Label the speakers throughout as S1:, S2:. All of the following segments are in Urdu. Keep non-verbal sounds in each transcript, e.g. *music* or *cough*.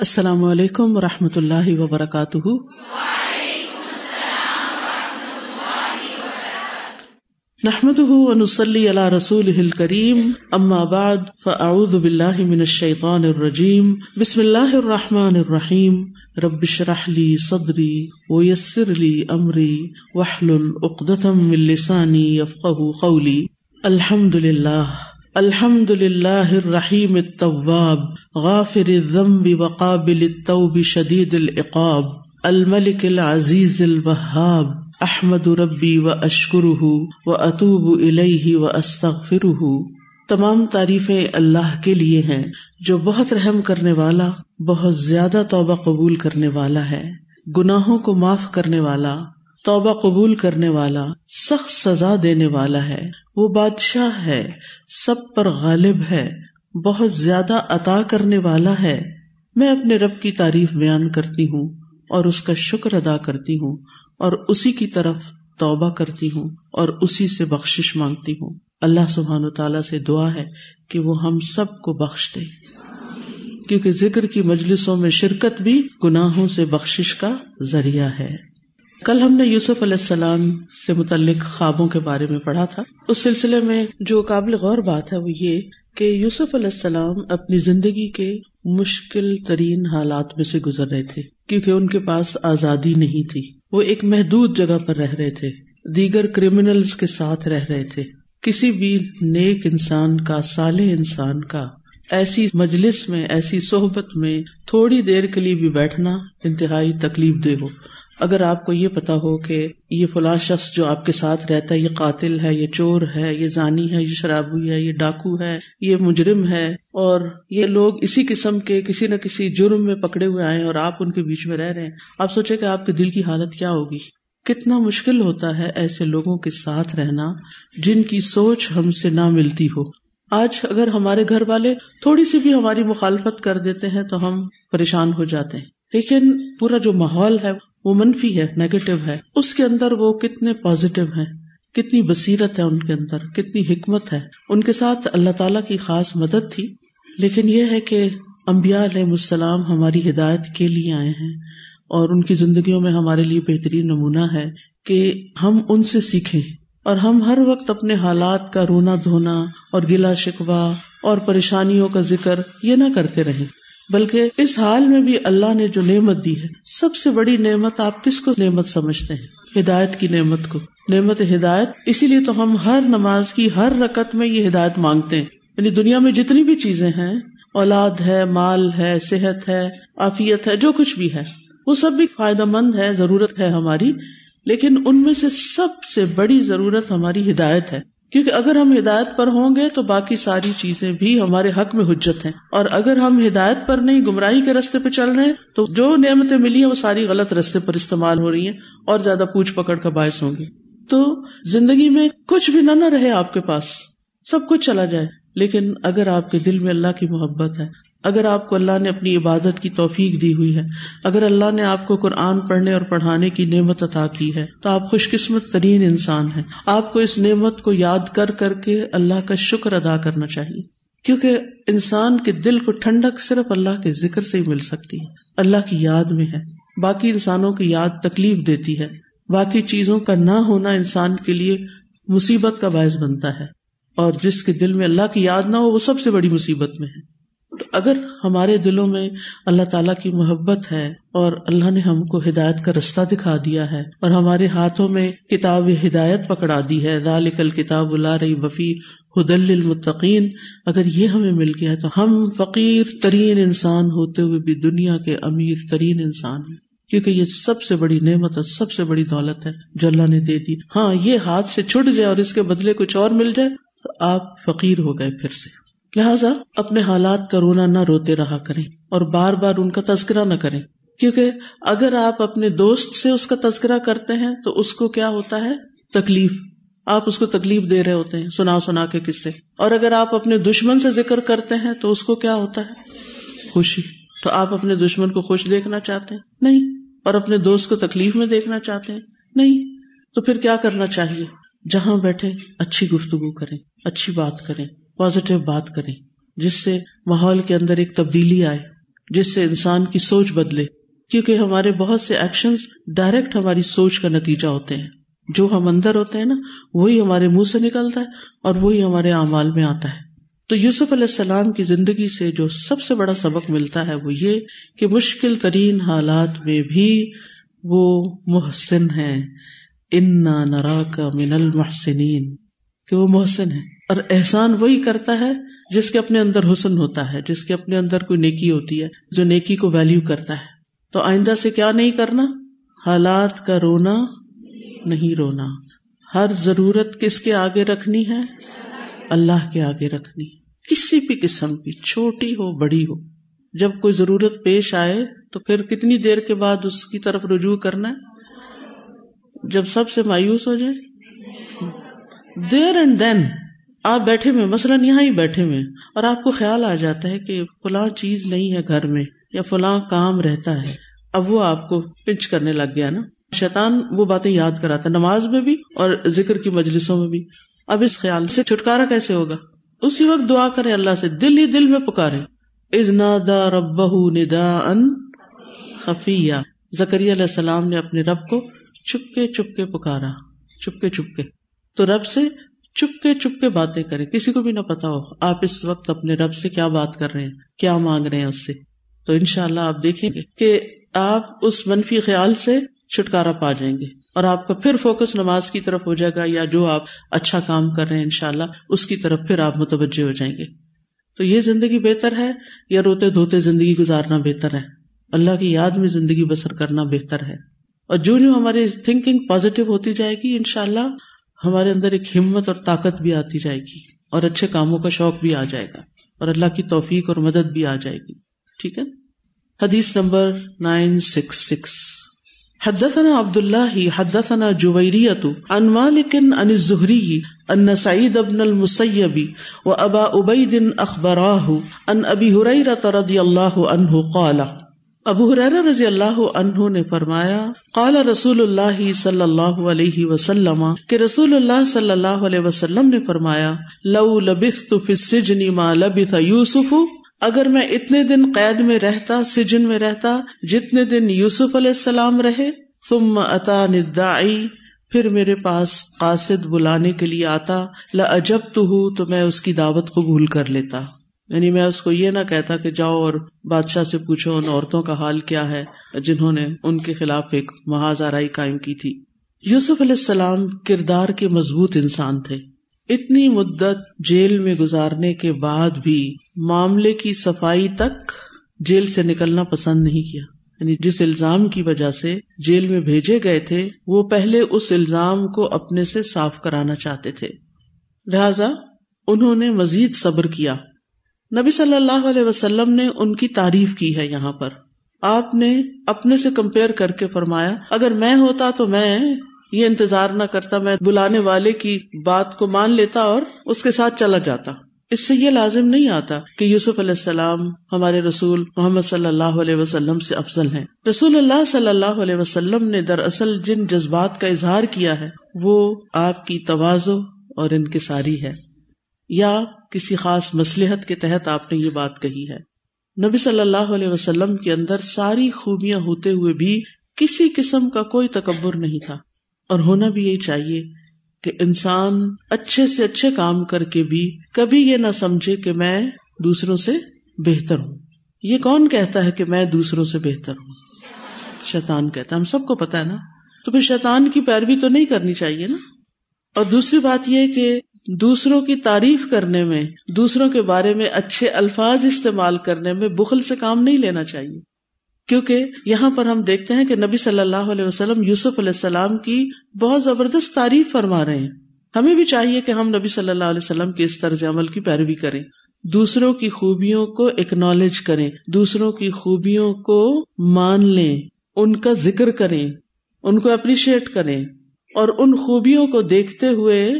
S1: السلام علیکم و رحمۃ اللہ وبرکاتہ۔ نحمد ونسلی علی رسول کریم اما بعد، فاعوذ باللہ من الشیطان الرجیم، بسم اللہ الرحمٰن الرحیم ربش رحلی صدری ویسر لی امری وحل العقدم السانی یفقہ قولی۔ الحمد للہ الحمد للہ الرحیم الطواب غافر الذنب وقابل التوب شدید العقاب، الملک العزیز الوهاب احمد ربی و اشکر و اطوب الہ و استغفر تمام تعریفیں اللہ کے لیے ہیں، جو بہت رحم کرنے والا، بہت زیادہ توبہ قبول کرنے والا ہے، گناہوں کو معاف کرنے والا۔ توبہ قبول کرنے والا، سخت سزا دینے والا ہے۔ وہ بادشاہ ہے، سب پر غالب ہے، بہت زیادہ عطا کرنے والا ہے۔ میں اپنے رب کی تعریف بیان کرتی ہوں اور اس کا شکر ادا کرتی ہوں اور اسی کی طرف توبہ کرتی ہوں اور اسی سے بخش مانگتی ہوں۔ اللہ سبحان و تعالیٰ سے دعا ہے کہ وہ ہم سب کو بخش دے۔ کیونکہ ذکر کی مجلسوں میں شرکت بھی گناہوں سے بخش کا ذریعہ ہے۔ کل ہم نے یوسف علیہ السلام سے متعلق خوابوں کے بارے میں پڑھا تھا۔ اس سلسلے میں جو قابل غور بات ہے وہ یہ کہ یوسف علیہ السلام اپنی زندگی کے مشکل ترین حالات میں سے گزر رہے تھے، کیونکہ ان کے پاس آزادی نہیں تھی۔ وہ ایک محدود جگہ پر رہ رہے تھے، دیگر کریمنلز کے ساتھ رہ رہے تھے۔ کسی بھی نیک انسان کا سالے انسان کا، ایسی مجلس میں، ایسی صحبت میں تھوڑی دیر کے لیے بھی بیٹھنا انتہائی تکلیف دہ ہو۔ اگر آپ کو یہ پتا ہو کہ یہ فلاں شخص جو آپ کے ساتھ رہتا ہے، یہ قاتل ہے، یہ چور ہے، یہ زانی ہے، یہ شرابی ہے، یہ ڈاکو ہے، یہ مجرم ہے، اور یہ لوگ اسی قسم کے کسی نہ کسی جرم میں پکڑے ہوئے آئے اور آپ ان کے بیچ میں رہ رہے ہیں۔ آپ سوچے کہ آپ کے دل کی حالت کیا ہوگی؟ کتنا مشکل ہوتا ہے ایسے لوگوں کے ساتھ رہنا جن کی سوچ ہم سے نہ ملتی ہو۔ آج اگر ہمارے گھر والے تھوڑی سی بھی ہماری مخالفت کر دیتے ہیں تو ہم پریشان ہو جاتے ہیں۔ لیکن پورا جو ماحول ہے وہ منفی ہے نیگیٹو ہے۔ اس کے اندر وہ کتنے پازیٹیو ہیں، کتنی بصیرت ہے ان کے اندر، کتنی حکمت ہے۔ ان کے ساتھ اللہ تعالیٰ کی خاص مدد تھی، لیکن یہ ہے کہ امبیا علیہ السلام ہماری ہدایت کے لیے آئے ہیں اور ان کی زندگیوں میں ہمارے لیے بہترین نمونہ ہے کہ ہم ان سے سیکھیں اور ہم ہر وقت اپنے حالات کا رونا دھونا اور گلا شکوا اور پریشانیوں کا ذکر یہ نہ کرتے رہیں۔ بلکہ اس حال میں بھی اللہ نے جو نعمت دی ہے، سب سے بڑی نعمت آپ کس کو نعمت سمجھتے ہیں؟ ہدایت کی نعمت کو۔ نعمت ہدایت، اسی لیے تو ہم ہر نماز کی ہر رکت میں یہ ہدایت مانگتے ہیں۔ یعنی دنیا میں جتنی بھی چیزیں ہیں، اولاد ہے، مال ہے، صحت ہے، عافیت ہے، جو کچھ بھی ہے، وہ سب بھی فائدہ مند ہے، ضرورت ہے ہماری، لیکن ان میں سے سب سے بڑی ضرورت ہماری ہدایت ہے۔ کیونکہ اگر ہم ہدایت پر ہوں گے تو باقی ساری چیزیں بھی ہمارے حق میں حجت ہیں۔ اور اگر ہم ہدایت پر نہیں، گمراہی کے رستے پہ چل رہے ہیں، تو جو نعمتیں ملی ہیں وہ ساری غلط رستے پر استعمال ہو رہی ہیں اور زیادہ پوچھ پکڑ کا باعث ہوں گی۔ تو زندگی میں کچھ بھی نہ نہ رہے آپ کے پاس، سب کچھ چلا جائے۔ لیکن اگر آپ کے دل میں اللہ کی محبت ہے اگر آپ کو اللہ نے اپنی عبادت کی توفیق دی ہوئی ہے، اگر اللہ نے آپ کو قرآن پڑھنے اور پڑھانے کی نعمت عطا کی ہے، تو آپ خوش قسمت ترین انسان ہیں۔ آپ کو اس نعمت کو یاد کر کر کے اللہ کا شکر ادا کرنا چاہیے۔ کیونکہ انسان کے دل کو ٹھنڈک صرف اللہ کے ذکر سے ہی مل سکتی ہے۔ اللہ کی یاد میں ہے۔ باقی انسانوں کی یاد تکلیف دیتی ہے۔ باقی چیزوں کا نہ ہونا انسان کے لیے مصیبت کا باعث بنتا ہے۔ اور جس کے دل میں اللہ کی یاد نہ ہو، وہ سب سے بڑی مصیبت میں ہے۔ تو اگر ہمارے دلوں میں اللہ تعالیٰ کی محبت ہے اور اللہ نے ہم کو ہدایت کا رستہ دکھا دیا ہے اور ہمارے ہاتھوں میں کتاب ہدایت پکڑا دی ہے، ذالک کتاب اللہ رہی وفی حدل المتقین اگر یہ ہمیں مل گیا تو ہم فقیر ترین انسان ہوتے ہوئے بھی دنیا کے امیر ترین انسان ہیں۔ کیونکہ یہ سب سے بڑی نعمت اور سب سے بڑی دولت ہے جو اللہ نے دے دی۔ ہاں یہ ہاتھ سے چھٹ جائے اور اس کے بدلے کچھ اور مل جائے تو آپ فقیر ہو گئے پھر سے۔ لہٰذا اپنے حالات کا رونا نہ روتے رہا کریں اور بار بار ان کا تذکرہ نہ کریں۔ کیونکہ اگر آپ اپنے دوست سے اس کا تذکرہ کرتے ہیں تو اس کو کیا ہوتا ہے؟ تکلیف۔ آپ اس کو تکلیف دے رہے ہوتے ہیں سنا سنا کے کس سے۔ اور اگر آپ اپنے دشمن سے ذکر کرتے ہیں تو اس کو کیا ہوتا ہے؟ خوشی۔ تو آپ اپنے دشمن کو خوش دیکھنا چاہتے ہیں؟ نہیں۔ اور اپنے دوست کو تکلیف میں دیکھنا چاہتے ہیں؟ نہیں۔ تو پھر کیا کرنا چاہیے؟ جہاں بیٹھے اچھی گفتگو کریں، اچھی بات کریں۔ پازیٹیو بات کریں، جس سے ماحول کے اندر ایک تبدیلی آئے، جس سے انسان کی سوچ بدلے۔ کیونکہ ہمارے بہت سے ایکشن ڈائریکٹ ہماری سوچ کا نتیجہ ہوتے ہیں۔ جو ہم اندر ہوتے ہیں نا، وہی ہمارے منہ سے نکلتا ہے اور وہی ہمارے اعمال میں آتا ہے۔ تو یوسف علیہ السلام کی زندگی سے جو سب سے بڑا سبق ملتا ہے وہ یہ کہ مشکل ترین حالات میں بھی وہ محسن ہے انا نرا کا من المحسنین کہ وہ محسن ہے اور احسان وہی کرتا ہے جس کے اپنے اندر حسن ہوتا ہے، جس کے اپنے اندر کوئی نیکی ہوتی ہے، جو نیکی کو ویلو کرتا ہے۔ تو آئندہ سے کیا نہیں کرنا؟ حالات کا رونا نہیں رونا۔ ہر ضرورت کس کے آگے رکھنی ہے؟ اللہ کے آگے رکھنی۔ کسی بھی قسم کی، چھوٹی ہو، بڑی ہو۔ جب کوئی ضرورت پیش آئے تو پھر کتنی دیر کے بعد اس کی طرف رجوع کرنا ہے؟ جب سب سے مایوس ہو جائے۔ دیر اینڈ دین آپ بیٹھے میں مثلاً یہاں ہی بیٹھے میں اور آپ کو خیال آ جاتا ہے کہ فلاں چیز نہیں ہے گھر میں، یا فلاں کام رہتا ہے۔ اب وہ آپ کو پنچ کرنے لگ گیا نا۔ شیطان وہ باتیں یاد کراتا نماز میں بھی اور ذکر کی مجلسوں میں بھی۔ اب اس خیال سے چھٹکارا کیسے ہوگا؟ اسی وقت دعا کرے اللہ سے، دل ہی دل میں پکارے ازنا دا رب ندا ان خفیہ۔ زکری علیہ السلام نے اپنے رب کو چپکے چپکے پکارا، چپکے چپکے۔ تو رب سے چپکے چپکے باتیں کرے کسی کو بھی نہ پتا ہو، آپ اس وقت اپنے رب سے کیا بات کر رہے ہیں، کیا مانگ رہے ہیں اس سے۔ تو ان شاء اللہ آپ دیکھیں گے کہ آپ اس منفی خیال سے چھٹکارا پا جائیں گے اور آپ کا پھر فوکس نماز کی طرف ہو جائے گا یا جو آپ اچھا کام کر رہے ہیں ان شاء اللہ اس کی طرف پھر آپ متوجہ ہو جائیں گے۔ تو یہ زندگی بہتر ہے یا روتے دھوتے زندگی گزارنا بہتر ہے؟ اللہ کی یاد میں زندگی بسر کرنا بہتر ہے۔ اور جو جو ہماری تھنکنگ پازیٹو ہوتی جائے گی ان شاء اللہ ہمارے اندر ایک ہمت اور طاقت بھی آتی جائے گی اور اچھے کاموں کا شوق بھی آ جائے گا اور اللہ کی توفیق اور مدد بھی آ جائے گی۔ ٹھیک ہے؟ حدیث نمبر نائن سکس سکس۔ حدثنا عبد الله حدثنا جويرية عن مالك عن الزهري أن سعيد بن المسيب وأبا أبيد أخبراه عن أبي هريرة رضي الله عنه قال۔ ابو حرار رضی اللہ عنہ نے فرمایا، قال رسول اللہ صلی اللہ علیہ وسلم، کہ رسول اللہ صلی اللہ علیہ وسلم نے فرمایا، لو لبثت فی السجن ما لبث یوسف، اگر میں اتنے دن قید میں رہتا، سجن میں رہتا، جتنے دن یوسف علیہ السلام رہے، ثم اتا ندائی پھر میرے پاس قاصد بلانے کے لیے آتا لجب تو ہوں تو میں اس کی دعوت قبول کر لیتا۔ یعنی میں اس کو یہ نہ کہتا کہ جاؤ اور بادشاہ سے پوچھو ان عورتوں کا حال کیا ہے جنہوں نے ان کے خلاف ایک محاذ آرائی قائم کی تھی۔ یوسف علیہ السلام کردار کے مضبوط انسان تھے۔ اتنی مدت جیل میں گزارنے کے بعد بھی معاملے کی صفائی تک جیل سے نکلنا پسند نہیں کیا۔ یعنی جس الزام کی وجہ سے جیل میں بھیجے گئے تھے، وہ پہلے اس الزام کو اپنے سے صاف کرانا چاہتے تھے۔ لہذا انہوں نے مزید صبر کیا۔ نبی صلی اللہ علیہ وسلم نے ان کی تعریف کی ہے یہاں پر۔ آپ نے اپنے سے کمپیئر کر کے فرمایا، اگر میں ہوتا تو میں یہ انتظار نہ کرتا، میں بلانے والے کی بات کو مان لیتا اور اس کے ساتھ چلا جاتا۔ اس سے یہ لازم نہیں آتا کہ یوسف علیہ السلام ہمارے رسول محمد صلی اللہ علیہ وسلم سے افضل ہیں۔ رسول اللہ صلی اللہ علیہ وسلم نے دراصل جن جذبات کا اظہار کیا ہے، وہ آپ کی توازو اور ان کی ساری ہے۔ یا کسی خاص مسلحت کے تحت آپ نے یہ بات کہی ہے۔ نبی صلی اللہ علیہ وسلم کے اندر ساری خوبیاں ہوتے ہوئے بھی کسی قسم کا کوئی تکبر نہیں تھا۔ اور ہونا بھی یہی چاہیے کہ انسان اچھے سے اچھے کام کر کے بھی کبھی یہ نہ سمجھے کہ میں دوسروں سے بہتر ہوں۔ یہ کون کہتا ہے کہ میں دوسروں سے بہتر ہوں؟ شیطان کہتا ہے۔ ہم سب کو پتا ہے نا۔ تو پھر شیطان کی پیروی تو نہیں کرنی چاہیے نا؟ اور دوسری بات یہ کہ دوسروں کی تعریف کرنے میں، دوسروں کے بارے میں اچھے الفاظ استعمال کرنے میں بخل سے کام نہیں لینا چاہیے۔ کیونکہ یہاں پر ہم دیکھتے ہیں کہ نبی صلی اللہ علیہ وسلم یوسف علیہ السلام کی بہت زبردست تعریف فرما رہے ہیں۔ ہمیں بھی چاہیے کہ ہم نبی صلی اللہ علیہ وسلم کے اس طرز عمل کی پیروی کریں۔ دوسروں کی خوبیوں کو اکنالج کریں، دوسروں کی خوبیوں کو مان لیں، ان کا ذکر کریں، ان کو اپریشیٹ کریں۔ اور ان خوبیوں کو دیکھتے ہوئے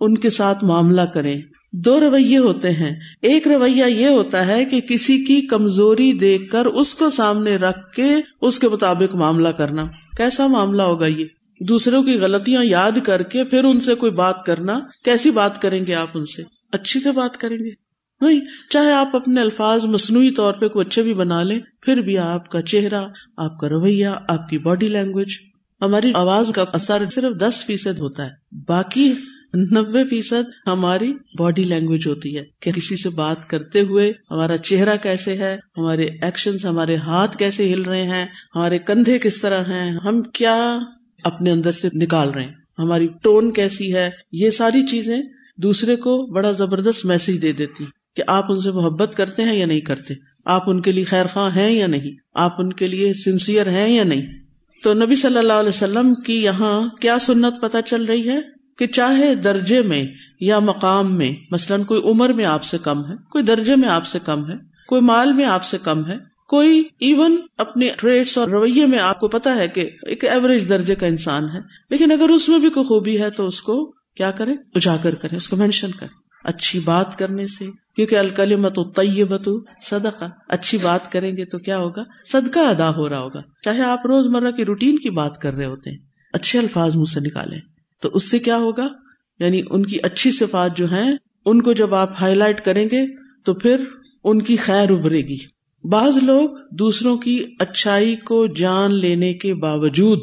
S1: ان کے ساتھ معاملہ کریں۔ دو رویے ہوتے ہیں۔ ایک رویہ یہ ہوتا ہے کہ کسی کی کمزوری دیکھ کر اس کو سامنے رکھ کے اس کے مطابق معاملہ کرنا۔ کیسا معاملہ ہوگا یہ؟ دوسروں کی غلطیاں یاد کر کے پھر ان سے کوئی بات کرنا۔ کیسی بات کریں گے آپ ان سے؟ اچھی سے بات کریں گے؟ نہیں، چاہے آپ اپنے الفاظ مصنوعی طور پہ کوئی اچھے بھی بنا لیں، پھر بھی آپ کا چہرہ، آپ کا رویہ، آپ کی باڈی لینگویج ہماری آواز کا اثر صرف دس فیصد ہوتا ہے، باقی نبے فیصد ہماری باڈی لینگویج ہوتی ہے کہ کسی سے بات کرتے ہوئے ہمارا چہرہ کیسے ہے، ہمارے ایکشن ہمارے ہاتھ کیسے ہل رہے ہیں، ہمارے کندھے کس طرح ہیں، ہم کیا اپنے اندر سے نکال رہے ہیں، ہماری ٹون کیسی ہے، یہ ساری چیزیں دوسرے کو بڑا زبردست میسج دے دیتی کہ آپ ان سے محبت کرتے ہیں یا نہیں کرتے، آپ ان کے لیے خیر خواہ ہیں یا نہیں، آپ ان کے لیے سنسیئر ہیں یا نہیں۔ تو نبی صلی اللہ علیہ وسلم کی یہاں کیا سنت پتہ چل رہی ہے کہ چاہے درجے میں یا مقام میں، مثلاً کوئی عمر میں آپ سے کم ہے، کوئی درجے میں آپ سے کم ہے، کوئی مال میں آپ سے کم ہے، کوئی ایون اپنے ٹریڈس اور رویے میں آپ کو پتا ہے کہ ایک ایوریج درجے کا انسان ہے، لیکن اگر اس میں بھی کوئی خوبی ہے تو اس کو کیا کرے اجاگر کرے اس کو مینشن کرے اچھی بات کرنے سے، کیونکہ الکل مت طیبت صدقہ۔ اچھی بات کریں گے تو کیا ہوگا؟ صدقہ ادا ہو رہا ہوگا۔ چاہے آپ روز مرہ کی روٹین کی بات کر رہے ہوتے ہیں، اچھے الفاظ منہ سے نکالیں۔ تو اس سے کیا ہوگا؟ یعنی ان کی اچھی صفات جو ہیں، ان کو جب آپ ہائی لائٹ کریں گے تو پھر ان کی خیر ابھرے گی۔ بعض لوگ دوسروں کی اچھائی کو جان لینے کے باوجود،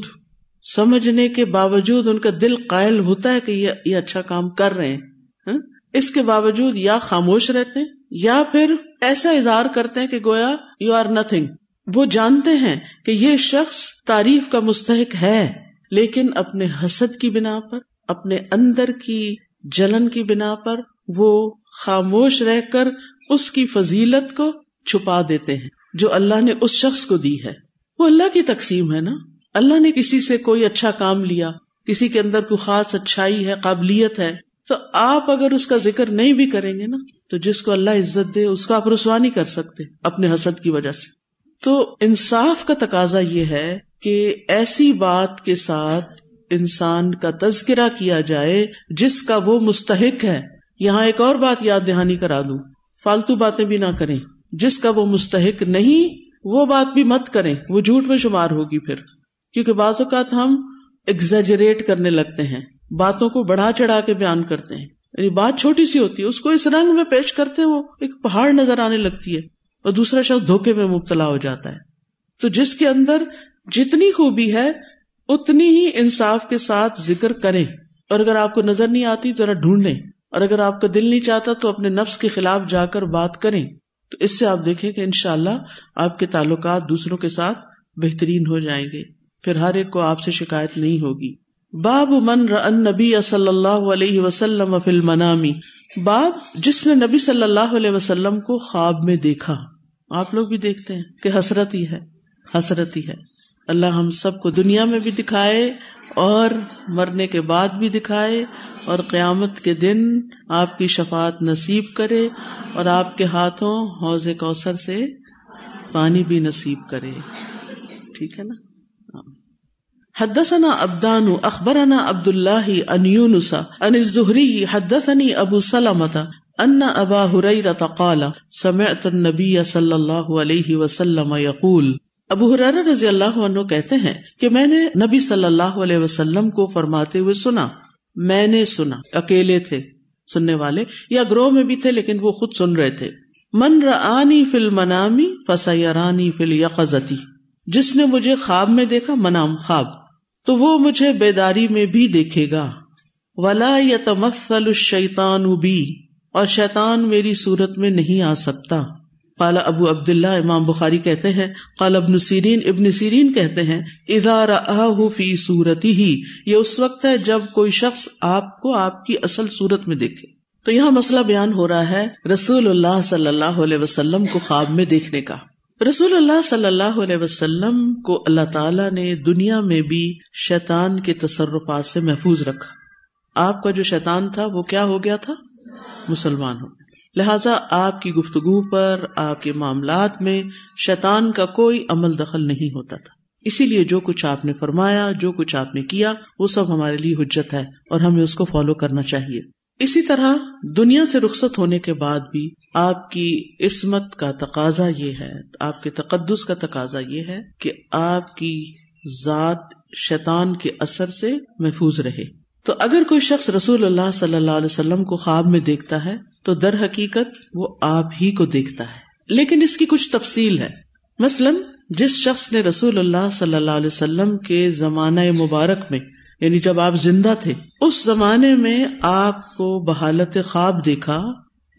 S1: سمجھنے کے باوجود ان کا دل قائل ہوتا ہے کہ یہ اچھا کام کر رہے ہیں۔ ہاں؟ اس کے باوجود یا خاموش رہتے ہیں یا پھر ایسا اظہار کرتے ہیں کہ گویا یو آر نتنگ وہ جانتے ہیں کہ یہ شخص تعریف کا مستحق ہے، لیکن اپنے حسد کی بنا پر، اپنے اندر کی جلن کی بنا پر وہ خاموش رہ کر اس کی فضیلت کو چھپا دیتے ہیں جو اللہ نے اس شخص کو دی ہے۔ وہ اللہ کی تقسیم ہے نا؟ اللہ نے کسی سے کوئی اچھا کام لیا، کسی کے اندر کوئی خاص اچھائی ہے، قابلیت ہے تو آپ اگر اس کا ذکر نہیں بھی کریں گے نا، تو جس کو اللہ عزت دے، اس کا آپ رسوا نہیں کر سکتے اپنے حسد کی وجہ سے۔ تو انصاف کا تقاضا یہ ہے کہ ایسی بات کے ساتھ انسان کا تذکرہ کیا جائے جس کا وہ مستحق ہے۔ یہاں ایک اور بات یاد دہانی کرا دوں۔ فالتو باتیں بھی نہ کریں۔ جس کا وہ مستحق نہیں، وہ بات بھی مت کریں۔ وہ جھوٹ میں شمار ہوگی پھر۔ کیونکہ بعض اوقات ہم ایگزیجریٹ کرنے لگتے ہیں۔ باتوں کو بڑھا چڑھا کے بیان کرتے ہیں۔ یعنی بات چھوٹی سی ہوتی ہے، اس کو اس رنگ میں پیش کرتے ہیں، وہ ایک پہاڑ نظر آنے لگتی ہے اور دوسرا شخص دھوکے میں مبتلا ہو جاتا ہے۔ تو جس کے اندر جتنی خوبی ہے، اتنی ہی انصاف کے ساتھ ذکر کریں۔ اور اگر آپ کو نظر نہیں آتی، ذرا ڈھونڈ لیں اور اگر آپ کا دل نہیں چاہتا، تو اپنے نفس کے خلاف جا کر بات کریں۔ تو اس سے آپ دیکھیں کہ انشاءاللہ اللہ آپ کے تعلقات دوسروں کے ساتھ بہترین ہو جائیں گے۔ پھر ہر ایک کو آپ سے شکایت نہیں ہوگی۔ باب من نبی صلی اللہ علیہ وسلم فل منامی باب جس نے نبی صلی اللہ علیہ وسلم کو خواب میں دیکھا. آپ لوگ بھی دیکھتے ہیں کہ حسرت ہی ہے، حسرت ہی ہے۔ اللہ ہم سب کو دنیا میں بھی دکھائے اور مرنے کے بعد بھی دکھائے اور قیامت کے دن آپ کی شفات نصیب کرے اور آپ کے ہاتھوں حوض کوثر سے پانی بھی نصیب کرے۔ ٹھیک ہے نا؟ حدثنا ابدان اخبرنا عبد اللہ ان یونس ان الزہری حدثنی ابو سلمت ان ابا ہریرہ قال، سمعت النبی صلی اللہ علیہ وسلم یقول۔ ابو حرار رضی اللہ عنہ کہتے ہیں کہ میں نے نبی صلی اللہ علیہ وسلم کو فرماتے ہوئے سنا۔ میں نے سنا۔ اکیلے تھے سننے والے یا گروہ میں بھی تھے لیکن وہ خود سن رہے تھے۔ من رانی فل منامی فسیرانی فل یقزتی جس نے مجھے خواب میں دیکھا، منام خواب۔ تو وہ مجھے بیداری میں بھی دیکھے گا۔ ولا یا تمسل الشیطان بھی اور شیطان میری صورت میں نہیں آ سکتا۔ قال ابو عبد اللہ امام بخاری کہتے ہیں، قال ابن سیرین ابن سیرین کہتے ہیں اظہار فی صورتی ہی یہ اس وقت ہے جب کوئی شخص آپ کو آپ کی اصل صورت میں دیکھے۔ تو یہاں مسئلہ بیان ہو رہا ہے رسول اللہ صلی اللہ علیہ وسلم کو خواب میں دیکھنے کا۔ رسول اللہ صلی اللہ علیہ وسلم کو اللہ تعالیٰ نے دنیا میں بھی شیطان کے تصرفات سے محفوظ رکھا۔ آپ کا جو شیطان تھا وہ کیا ہو گیا تھا؟ مسلمان ہو۔ لہذا آپ کی گفتگو پر، آپ کے معاملات میں شیطان کا کوئی عمل دخل نہیں ہوتا تھا۔ اسی لیے جو کچھ آپ نے فرمایا، جو کچھ آپ نے کیا، وہ سب ہمارے لیے حجت ہے اور ہمیں اس کو فالو کرنا چاہیے۔ اسی طرح دنیا سے رخصت ہونے کے بعد بھی آپ کی عصمت کا تقاضا یہ ہے، آپ کے تقدس کا تقاضا یہ ہے کہ آپ کی ذات شیطان کے اثر سے محفوظ رہے۔ تو اگر کوئی شخص رسول اللہ صلی اللہ علیہ وسلم کو خواب میں دیکھتا ہے، تو در حقیقت وہ آپ ہی کو دیکھتا ہے۔ لیکن اس کی کچھ تفصیل ہے۔ مثلاً، جس شخص نے رسول اللہ صلی اللہ علیہ وسلم کے زمانۂ مبارک میں یعنی جب آپ زندہ تھے، اس زمانے میں آپ کو بحالت خواب دیکھا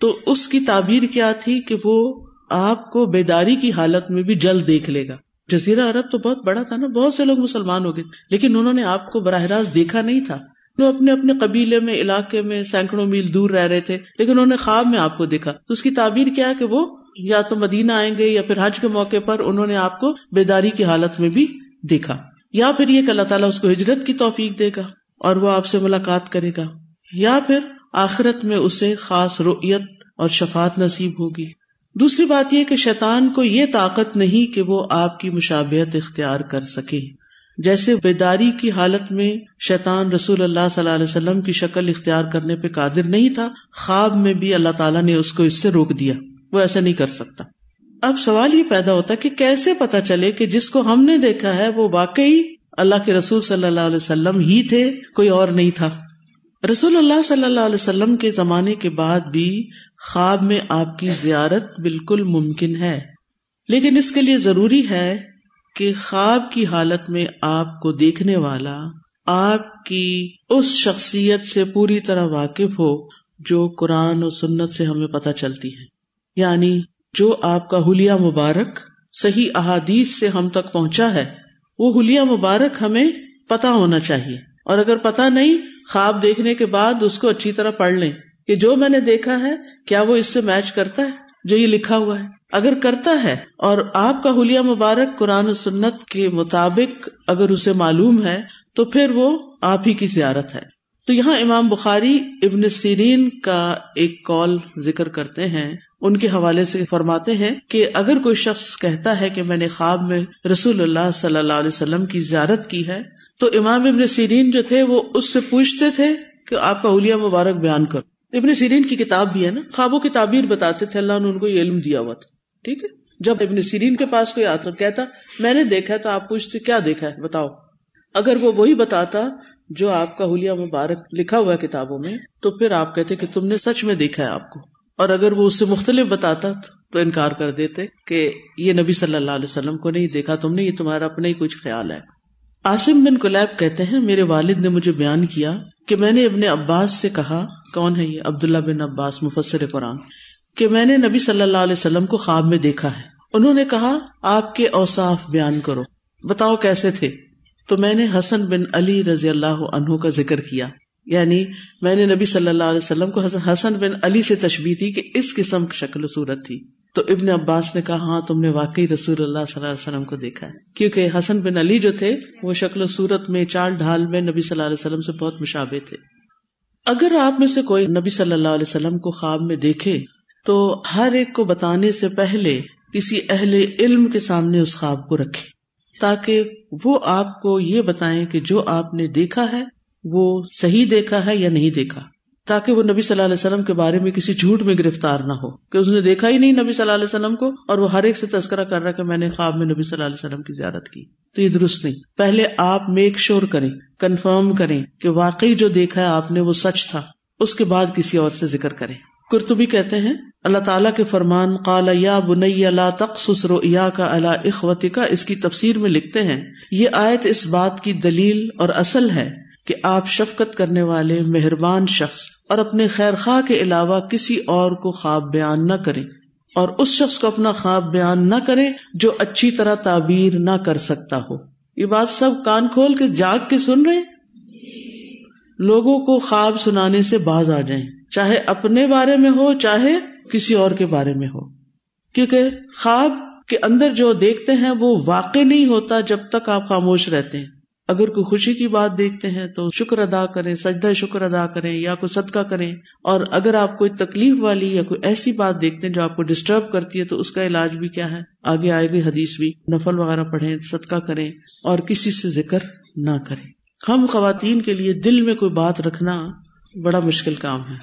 S1: تو اس کی تعبیر کیا تھی کہ وہ آپ کو بیداری کی حالت میں بھی جلد دیکھ لے گا۔ جزیرہ عرب تو بہت بڑا تھا نا، بہت سے لوگ مسلمان ہو گئے۔ لیکن انہوں نے آپ کو براہ راست دیکھا نہیں تھا۔ وہ اپنے اپنے قبیلے میں، علاقے میں سینکڑوں میل دور رہ رہے تھے، لیکن انہوں نے خواب میں آپ کو دیکھا۔ تو اس کی تعبیر کیا کہ وہ یا تو مدینہ آئیں گے یا پھر حج کے موقع پر انہوں نے آپ کو بیداری کی حالت میں بھی دیکھا۔ یا پھر یہ کہ اللہ تعالیٰ اس کو ہجرت کی توفیق دے گا اور وہ آپ سے ملاقات کرے گا۔ یا پھر آخرت میں اسے خاص رویت اور شفات نصیب ہوگی۔ دوسری بات یہ کہ شیطان کو یہ طاقت نہیں کہ وہ آپ کی مشابہت اختیار کر سکے۔ جیسے بیداری کی حالت میں شیطان رسول اللہ صلی اللہ علیہ وسلم کی شکل اختیار کرنے پہ قادر نہیں تھا، خواب میں بھی اللہ تعالیٰ نے اس کو اس سے روک دیا۔ وہ ایسا نہیں کر سکتا۔ اب سوال یہ پیدا ہوتا کہ کیسے پتا چلے کہ جس کو ہم نے دیکھا ہے وہ واقعی اللہ کے رسول صلی اللہ علیہ وسلم ہی تھے، کوئی اور نہیں تھا۔ رسول اللہ صلی اللہ علیہ وسلم کے زمانے کے بعد بھی خواب میں آپ کی زیارت بالکل ممکن ہے۔ لیکن اس کے لیے ضروری ہے کہ خواب کی حالت میں آپ کو دیکھنے والا، آپ کی اس شخصیت سے پوری طرح واقف ہو جو قرآن و سنت سے ہمیں پتہ چلتی ہے۔ یعنی جو آپ کا حلیہ مبارک صحیح احادیث سے ہم تک پہنچا ہے، وہ حلیہ مبارک ہمیں پتا ہونا چاہیے۔ اور اگر پتا نہیں خواب دیکھنے کے بعد اس کو اچھی طرح پڑھ لیں کہ جو میں نے دیکھا ہے، کیا وہ اس سے میچ کرتا ہے؟ جو یہ لکھا ہوا ہے۔ اگر کرتا ہے، اور آپ کا حلیہ مبارک قرآن و سنت کے مطابق اگر اسے معلوم ہے، تو پھر وہ آپ ہی کی زیارت ہے۔ تو یہاں امام بخاری ابن سیرین کا ایک کال ذکر کرتے ہیں۔ ان کے حوالے سے فرماتے ہیں کہ اگر کوئی شخص کہتا ہے کہ میں نے خواب میں رسول اللہ صلی اللہ علیہ وسلم کی زیارت کی ہے تو امام ابن سیرین جو تھے وہ اس سے پوچھتے تھے کہ آپ کا اولیا مبارک بیان کرو۔ ابن سیرین کی کتاب بھی ہے نا، خوابوں کی تعبیر بتاتے تھے، اللہ نے ان کو یہ علم دیا ہوا تھا۔ ٹھیک ہے؟ جب ابن سیرین کے پاس کوئی آتا کہتا، میں نے دیکھا تو آپ پوچھتے، کیا دیکھا ہے؟ بتاؤ۔ اگر وہ وہی بتاتا جو آپ کا حلیہ مبارک لکھا ہوا ہے کتابوں میں، تو پھر آپ کہتے کہ تم نے سچ میں دیکھا ہے آپ کو۔ اور اگر وہ اس سے مختلف بتاتا تو انکار کر دیتے کہ یہ نبی صلی اللہ علیہ وسلم کو نہیں دیکھا، تم نے، یہ تمہارا اپنا ہی کچھ خیال ہے۔ آسم بن کلیب کہتے ہیں، میرے والد نے مجھے بیان کیا کہ میں نے ابن عباس سے کہا، کون ہے یہ؟ عبداللہ بن عباس، مفسر قرآن، کہ میں نے نبی صلی اللہ علیہ وسلم کو خواب میں دیکھا ہے۔ انہوں نے کہا، آپ کے اوساف بیان کرو۔ بتاؤ کیسے تھے؟ تو میں نے حسن بن علی رضی اللہ عنہ کا ذکر کیا۔ یعنی میں نے نبی صلی اللہ علیہ وسلم کو حسن بن علی سے تشبیح تھی کہ اس قسم کی شکل و صورت تھی۔ تو ابن عباس نے کہا ہاں تم نے واقعی رسول اللہ صلی اللہ علیہ وسلم کو دیکھا ہے۔ کیونکہ حسن بن علی جو تھے، وہ شکل و صورت میں چال ڈھال میں نبی صلی اللہ علیہ وسلم سے بہت مشابے تھے۔ اگر آپ میں سے کوئی نبی صلی اللہ علیہ وسلم کو خواب میں دیکھے، تو ہر ایک کو بتانے سے پہلے کسی اہل علم کے سامنے اس خواب کو رکھے۔ تاکہ وہ آپ کو یہ بتائیں کہ جو آپ نے دیکھا ہے، وہ صحیح دیکھا ہے یا نہیں دیکھا۔ تاکہ وہ نبی صلی اللہ علیہ وسلم کے بارے میں کسی جھوٹ میں گرفتار نہ ہو، کہ اس نے دیکھا ہی نہیں نبی صلی اللہ علیہ وسلم کو، اور وہ ہر ایک سے تذکرہ کر رہا کہ میں نے خواب میں نبی صلی اللہ علیہ وسلم کی زیارت کی۔ تو یہ درست نہیں۔ پہلے آپ میک شور کریں، کنفرم کریں کہ واقعی جو دیکھا ہے آپ نے وہ سچ تھا۔ اس کے بعد کسی اور سے ذکر کریں۔ کرتبی کہتے ہیں، اللہ تعالیٰ کے فرمان، قال یا بنی اللہ تخص رؤیا کا اللہ اخوتی کا اس کی تفسیر میں لکھتے ہیں، یہ آیت اس بات کی دلیل اور اصل ہے کہ آپ شفقت کرنے والے مہربان شخص اور اپنے خیر خواہ کے علاوہ کسی اور کو خواب بیان نہ کریں اور اس شخص کو اپنا خواب بیان نہ کریں جو اچھی طرح تعبیر نہ کر سکتا ہو۔ یہ بات سب کان کھول کے جاگ کے سن رہے لوگوں کو خواب سنانے سے باز آ جائیں، چاہے اپنے بارے میں ہو، چاہے کسی اور کے بارے میں ہو۔ کیونکہ خواب کے اندر جو دیکھتے ہیں وہ واقع نہیں ہوتا جب تک آپ خاموش رہتے ہیں۔ اگر کوئی خوشی کی بات دیکھتے ہیں تو شکر ادا کریں، سجدہ شکر ادا کریں یا کوئی صدقہ کریں۔ اور اگر آپ کوئی تکلیف والی یا کوئی ایسی بات دیکھتے ہیں جو آپ کو ڈسٹرب کرتی ہے تو اس کا علاج بھی کیا ہے؟ آگے آئے گی حدیث بھی نفل وغیرہ پڑھیں، صدقہ کریں اور کسی سے ذکر نہ کریں۔ ہم خواتین کے لیے دل میں کوئی بات رکھنا بڑا مشکل کام ہے،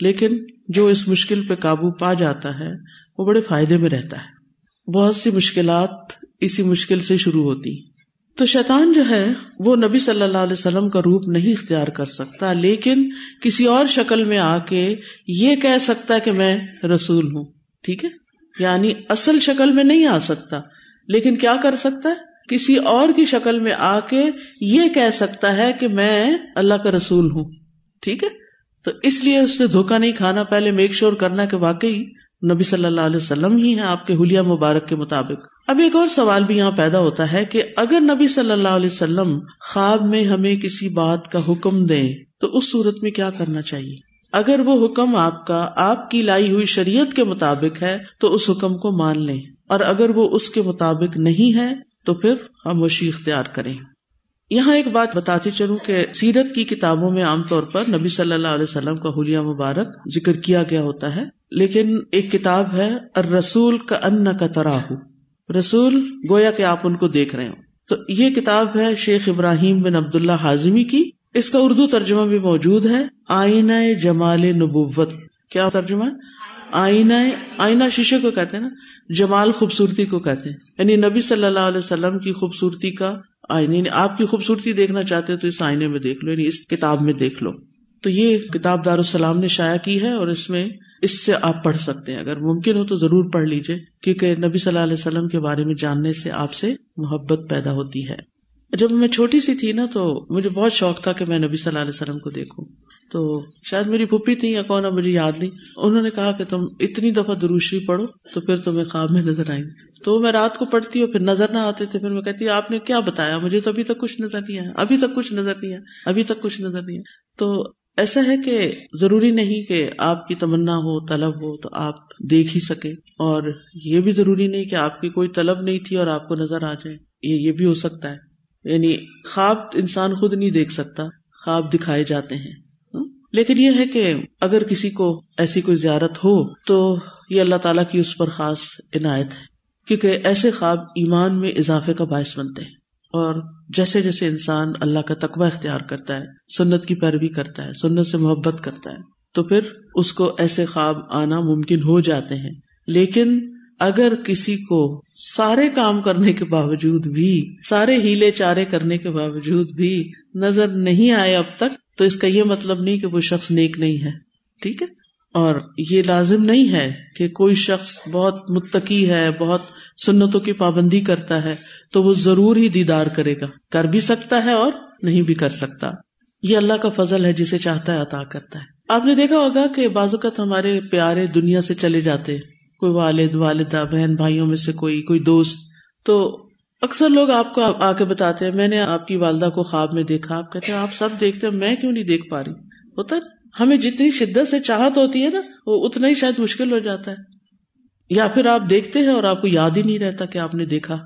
S1: لیکن جو اس مشکل پہ قابو پا جاتا ہے، وہ بڑے فائدے میں رہتا ہے۔ بہت سی مشکلات اسی مشکل سے شروع ہوتی تو شیطان جو ہے وہ نبی صلی اللہ علیہ وسلم کا روپ نہیں اختیار کر سکتا، لیکن کسی اور شکل میں آ کے یہ کہہ سکتا ہے کہ میں رسول ہوں، ٹھیک ہے؟ یعنی اصل شکل میں نہیں آ سکتا، لیکن کیا کر سکتا ہے؟ کسی اور کی شکل میں آ کے یہ کہہ سکتا ہے کہ میں اللہ کا رسول ہوں، ٹھیک ہے؟ تو اس لیے اس سے دھوکا نہیں کھانا، پہلے میک شور کرنا کہ واقعی نبی صلی اللہ علیہ وسلم ہی ہے آپ کے حلیہ مبارک کے مطابق۔ اب ایک اور سوال بھی یہاں پیدا ہوتا ہے کہ اگر نبی صلی اللہ علیہ وسلم خواب میں ہمیں کسی بات کا حکم دیں تو اس صورت میں کیا کرنا چاہیے؟ اگر وہ حکم آپ کا، آپ کی لائی ہوئی شریعت کے مطابق ہے تو اس حکم کو مان لیں۔ اور اگر وہ اس کے مطابق نہیں ہے تو پھر خاموشی اختیار کریں۔ یہاں ایک بات بتاتی چلوں کہ سیرت کی کتابوں میں عام طور پر نبی صلی اللہ علیہ وسلم کا حلیہ مبارک ذکر کیا گیا ہوتا ہے، لیکن ایک کتاب ہے رسول کا ان کا تراہ رسول گویا کہ آپ ان کو دیکھ رہے ہوں۔ تو یہ کتاب ہے شیخ ابراہیم بن عبد اللہ ہاضمی کی۔ اس کا اردو ترجمہ بھی موجود ہے۔ آئینہ جمال نبوت۔ کیا ترجمہ؟ آئینہ آئینہ شیشے کو کہتے ہیں نا؟ جمال خوبصورتی کو کہتے ہیں۔ یعنی نبی صلی اللہ علیہ وسلم کی خوبصورتی کا آئینہ یعنی آپ کی خوبصورتی دیکھنا چاہتے تو اس آئینے میں دیکھ لو یعنی اس کتاب میں دیکھ لو۔ تو یہ کتاب دارالسلام نے شائع کی ہے اور اس میں اس سے آپ پڑھ سکتے ہیں۔ اگر ممکن ہو تو ضرور پڑھ لیجیے کیونکہ نبی صلی اللہ علیہ وسلم کے بارے میں جاننے سے آپ سے محبت پیدا ہوتی ہے۔ جب میں چھوٹی سی تھی نا تو مجھے بہت شوق تھا کہ میں نبی صلی اللہ علیہ وسلم کو دیکھوں۔ تو شاید میری پھپھی تھی یا کون مجھے یاد نہیں۔ انہوں نے کہا کہ تم اتنی دفعہ دروشی پڑھو تو پھر تمہیں خواب میں نظر آئیں۔ گے تو میں رات کو پڑھتی ہوں، پھر نظر نہ آتے تھے، پھر میں کہتی آپ نے کیا بتایا؟ مجھے تو ابھی تک کچھ نظر نہیں آیا، ابھی تک کچھ نظر نہیں آیا، ابھی تک کچھ نظر نہیں آیا۔ تو ایسا ہے کہ ضروری نہیں کہ آپ کی تمنا ہو، طلب ہو تو آپ دیکھ ہی سکے اور یہ بھی ضروری نہیں کہ آپ کی کوئی طلب نہیں تھی اور آپ کو نظر آ جائے۔ یہ یہ بھی ہو سکتا ہے۔ یعنی خواب انسان خود نہیں دیکھ سکتا، خواب دکھائے جاتے ہیں۔ ہاں؟ لیکن یہ ہے کہ اگر کسی کو ایسی کوئی زیارت ہو تو یہ اللہ تعالیٰ کی اس پر خاص عنایت ہے۔ کیونکہ ایسے خواب ایمان میں اضافے کا باعث بنتے ہیں۔ اور جیسے جیسے انسان اللہ کا تقوی اختیار کرتا ہے، سنت کی پیروی کرتا ہے، سنت سے محبت کرتا ہے، تو پھر اس کو ایسے خواب آنا ممکن ہو جاتے ہیں۔ لیکن اگر کسی کو سارے کام کرنے کے باوجود بھی، سارے ہیلے چارے کرنے کے باوجود بھی نظر نہیں آئے اب تک، تو اس کا یہ مطلب نہیں کہ وہ شخص نیک نہیں ہے۔ ٹھیک ہے؟ اور یہ لازم نہیں ہے کہ کوئی شخص بہت متقی ہے، بہت سنتوں کی پابندی کرتا ہے، تو وہ ضرور ہی دیدار کرے گا۔ کر بھی سکتا ہے اور نہیں بھی کر سکتا۔ یہ اللہ کا فضل ہے، جسے چاہتا ہے، عطا کرتا ہے۔ آپ نے دیکھا ہوگا کہ بازوقت ہمارے پیارے دنیا سے چلے جاتے، کوئی والد، والدہ، بہن بھائیوں میں سے کوئی کوئی دوست۔ تو اکثر لوگ آپ کو آ کے بتاتے ہیں، میں نے آپ کی والدہ کو خواب میں دیکھا، آپ کہتے ہیں، آپ سب دیکھتے ہیں، میں کیوں نہیں دیکھ پا رہی؟ ہوتا ہمیں جتنی شدت سے چاہت ہوتی ہے نا، وہ اتنا ہی شاید مشکل ہو جاتا ہے۔ یا پھر آپ دیکھتے ہیں اور آپ کو یاد ہی نہیں رہتا کہ آپ نے دیکھا۔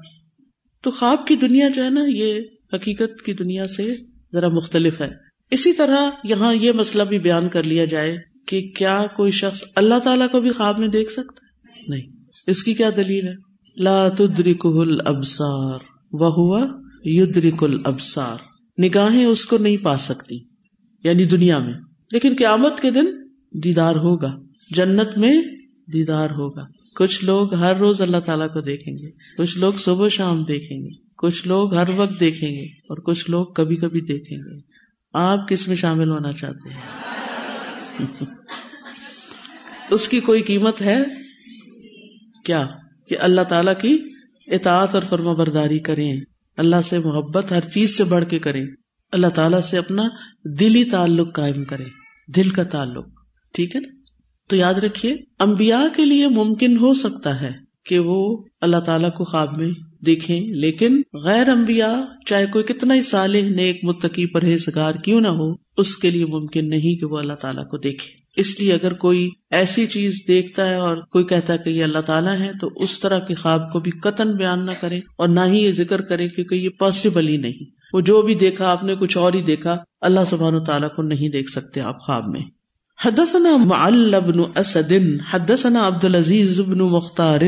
S1: تو خواب کی دنیا جو ہے نا، یہ حقیقت کی دنیا سے ذرا مختلف ہے۔ اسی طرح یہاں یہ مسئلہ بھی بیان کر لیا جائے کہ کیا کوئی شخص اللہ تعالیٰ کو بھی خواب میں دیکھ سکتا ہے؟ نہیں۔ اس کی کیا دلیل ہے؟ لا تدرک الابصار وہ یدرک الابصار۔ نگاہیں اس کو نہیں پا سکتی یعنی دنیا میں۔ لیکن قیامت کے دن دیدار ہوگا، جنت میں دیدار ہوگا۔ کچھ لوگ ہر روز اللہ تعالیٰ کو دیکھیں گے، کچھ لوگ صبح شام دیکھیں گے، کچھ لوگ ہر وقت دیکھیں گے اور کچھ لوگ کبھی کبھی دیکھیں گے۔ آپ کس میں شامل ہونا چاہتے ہیں؟ *laughs* اس کی کوئی قیمت ہے؟ کیا؟ کہ اللہ تعالی کی اطاعت اور فرما برداری کریں۔ اللہ سے محبت ہر چیز سے بڑھ کے کریں۔ اللہ تعالیٰ سے اپنا دلی تعلق قائم کریں۔ دل کا تعلق، ٹھیک ہے نا؟ تو یاد رکھیے امبیا کے لیے ممکن ہو سکتا ہے کہ وہ اللہ تعالیٰ کو خواب میں دیکھیں، لیکن غیر امبیا چاہے کوئی کتنا ہی صالح، نیک، متقی، پرہیزگار کیوں نہ ہو، اس کے لیے ممکن نہیں کہ وہ اللہ تعالیٰ کو دیکھے۔ اس لیے اگر کوئی ایسی چیز دیکھتا ہے اور کوئی کہتا ہے کہ یہ اللہ تعالیٰ ہے تو اس طرح کے خواب کو بھی قطن بیان نہ کرے اور نہ ہی یہ ذکر کرے، کیونکہ یہ پاسبل ہی نہیں۔ وہ جو بھی دیکھا، آپ نے کچھ اور ہی دیکھا، اللہ سبحان تعالیٰ کو نہیں دیکھ سکتے آپ خواب میں۔ حدثنا معل بن اسد، حدثنا عبد العزيز بن مختار،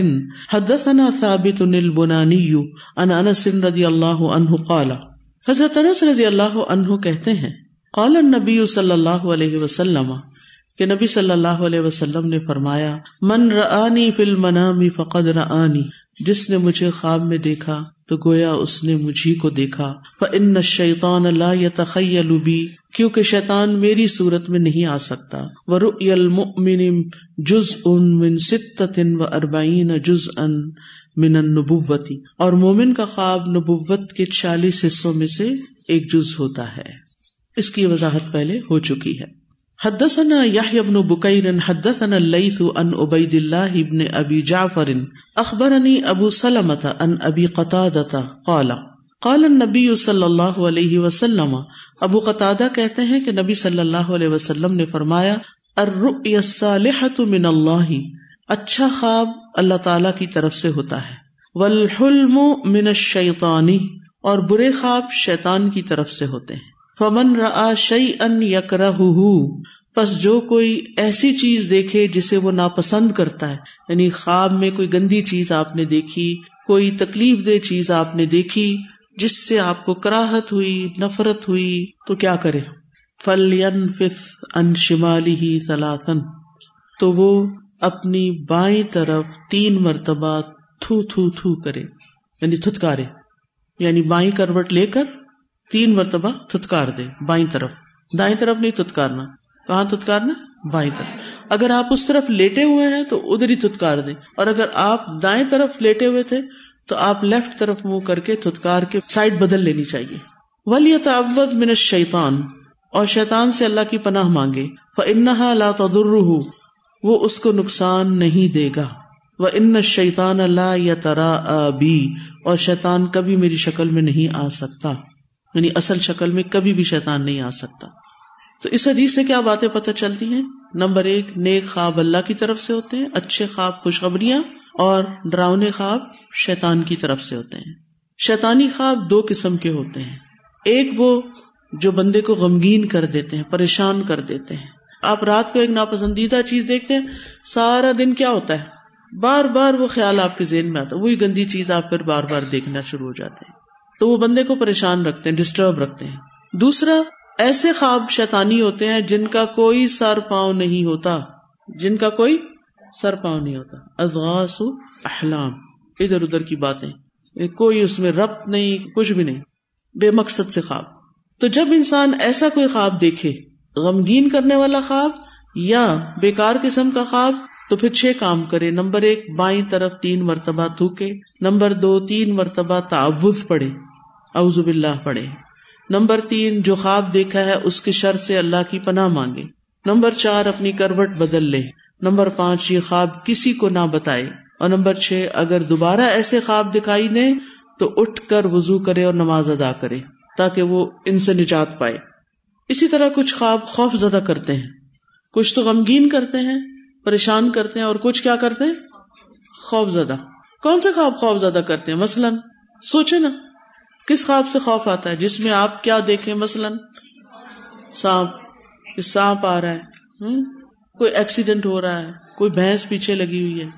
S1: حدثنا ثابت البناني عن انس رضي الله عنه قال، حضرت انس رضی اللہ عنہ کہتے ہیں، قال النبي صلی اللہ علیہ وسلم، کہ نبی صلی اللہ علیہ وسلم نے فرمایا، من رآنی فی المنام فقد رآنی جس نے مجھے خواب میں دیکھا تو گویا اس نے مجھے کو دیکھا۔ فن شیطان اللہ یا تخیلوبی کیونکہ شیطان میری صورت میں نہیں آ سکتا۔ و المؤمن جز ان من ستن و اربعین جز ان من النبوتی اور مومن کا خواب نبوت کے چالیس حصوں میں سے ایک جز ہوتا ہے۔ اس کی وضاحت پہلے ہو چکی ہے۔ حدثنا يحيى بن بكير حدثنا الليث عن عبيد الله بن ابي جعفر اخبرني ابو سلمة عن ابي قتادة قال قال النبي صلی اللہ علیہ وسلم، ابو قطادہ کہتے ہیں کہ نبی صلی اللہ علیہ وسلم نے فرمایا الرؤيا الصالحة من اللہ اچھا خواب اللہ تعالی کی طرف سے ہوتا ہے، والحلم من الشیطان، اور برے خواب شیطان کی طرف سے ہوتے ہیں۔ فمن را شعی ان یکر بس جو کوئی ایسی چیز دیکھے جسے وہ ناپسند کرتا ہے یعنی خواب میں کوئی گندی چیز آپ نے دیکھی، کوئی تکلیف دہ چیز آپ نے دیکھی، جس سے آپ کو کراہت ہوئی، نفرت ہوئی، تو کیا کرے؟ فل فف ان شمالی ہی سلاسن تو وہ اپنی بائیں طرف تین مرتبہ تھو تھو تھو کرے یعنی تھتکارے یعنی بائیں کروٹ لے کر تین مرتبہ تھتکار دے، بائیں طرف۔ دائیں طرف نہیں تھتکارنا کہاں تھتکارنا بائیں طرف۔ اگر آپ اس طرف لیٹے ہوئے ہیں تو ادھر ہی تھتکار دیں۔ اور اگر آپ دائیں طرف لیٹے ہوئے تھے تو آپ لیفٹ طرف منہ کر کے تھتکار کے سائڈ بدل لینی چاہیے۔ ولی تعوت من شیتان اور شیطان سے اللہ کی پناہ مانگے۔ انہا لا تدر وہ اس کو نقصان نہیں دے گا۔ وہ ان شیطان اللہ یا ترا بی اور شیطان کبھی میری شکل میں نہیں آ سکتا۔ یعنی اصل شکل میں کبھی بھی شیطان نہیں آ سکتا۔ تو اس حدیث سے کیا باتیں پتہ چلتی ہیں؟ نمبر ایک، نیک خواب اللہ کی طرف سے ہوتے ہیں، اچھے خواب خوشخبریاں اور ڈراؤنے خواب شیطان کی طرف سے ہوتے ہیں۔ شیطانی خواب دو قسم کے ہوتے ہیں۔ ایک وہ جو بندے کو غمگین کر دیتے ہیں، پریشان کر دیتے ہیں۔ آپ رات کو ایک ناپسندیدہ چیز دیکھتے ہیں، سارا دن کیا ہوتا ہے؟ بار بار وہ خیال آپ کے ذہن میں آتا ہے، وہی گندی چیز آپ پھر بار بار دیکھنا شروع ہو جاتے ہیں۔ تو وہ بندے کو پریشان رکھتے ہیں ڈسٹرب رکھتے ہیں۔ دوسرا، ایسے خواب شیطانی ہوتے ہیں جن کا کوئی سر پاؤں نہیں ہوتا۔ جن کا کوئی سر پاؤں نہیں ہوتا۔ ازغاس احلام۔ ادھر ادھر کی باتیں۔ کوئی اس میں ربط نہیں، کچھ بھی نہیں۔ بے مقصد سے خواب۔ تو جب انسان ایسا کوئی خواب دیکھے، غمگین کرنے والا خواب یا بیکار قسم کا خواب تو پھر چھ کام کرے۔ نمبر ایک، بائیں طرف تین مرتبہ تھوکے۔ نمبر دو، تین مرتبہ تعوض پڑے اعوذ باللہ پڑھے۔ نمبر تین، جو خواب دیکھا ہے، اس کے شر سے اللہ کی پناہ مانگے۔ نمبر چار، اپنی کروٹ بدل لے۔ نمبر پانچ، یہ خواب کسی کو نہ بتائے۔ اور نمبر چھ، اگر دوبارہ ایسے خواب دکھائی دیں، تو اٹھ کر وزو کرے اور نماز ادا کرے، تاکہ وہ ان سے نجات پائے۔ اسی طرح کچھ خواب خوف زدہ کرتے ہیں۔ کچھ تو غمگین کرتے ہیں۔ پریشان کرتے ہیں اور کچھ کیا کرتے ہیں؟ خوف زدہ۔ کون سے خواب خوف زدہ کرتے ہیں؟ مثلاً سوچے نا، کس خواب سے خوف آتا ہے؟ جس میں آپ کیا دیکھیں؟ مثلاً سانپ سانپ آ رہا ہے؟ کوئی ایکسیڈنٹ ہو رہا ہے، کوئی بھینس پیچھے لگی ہوئی ہے،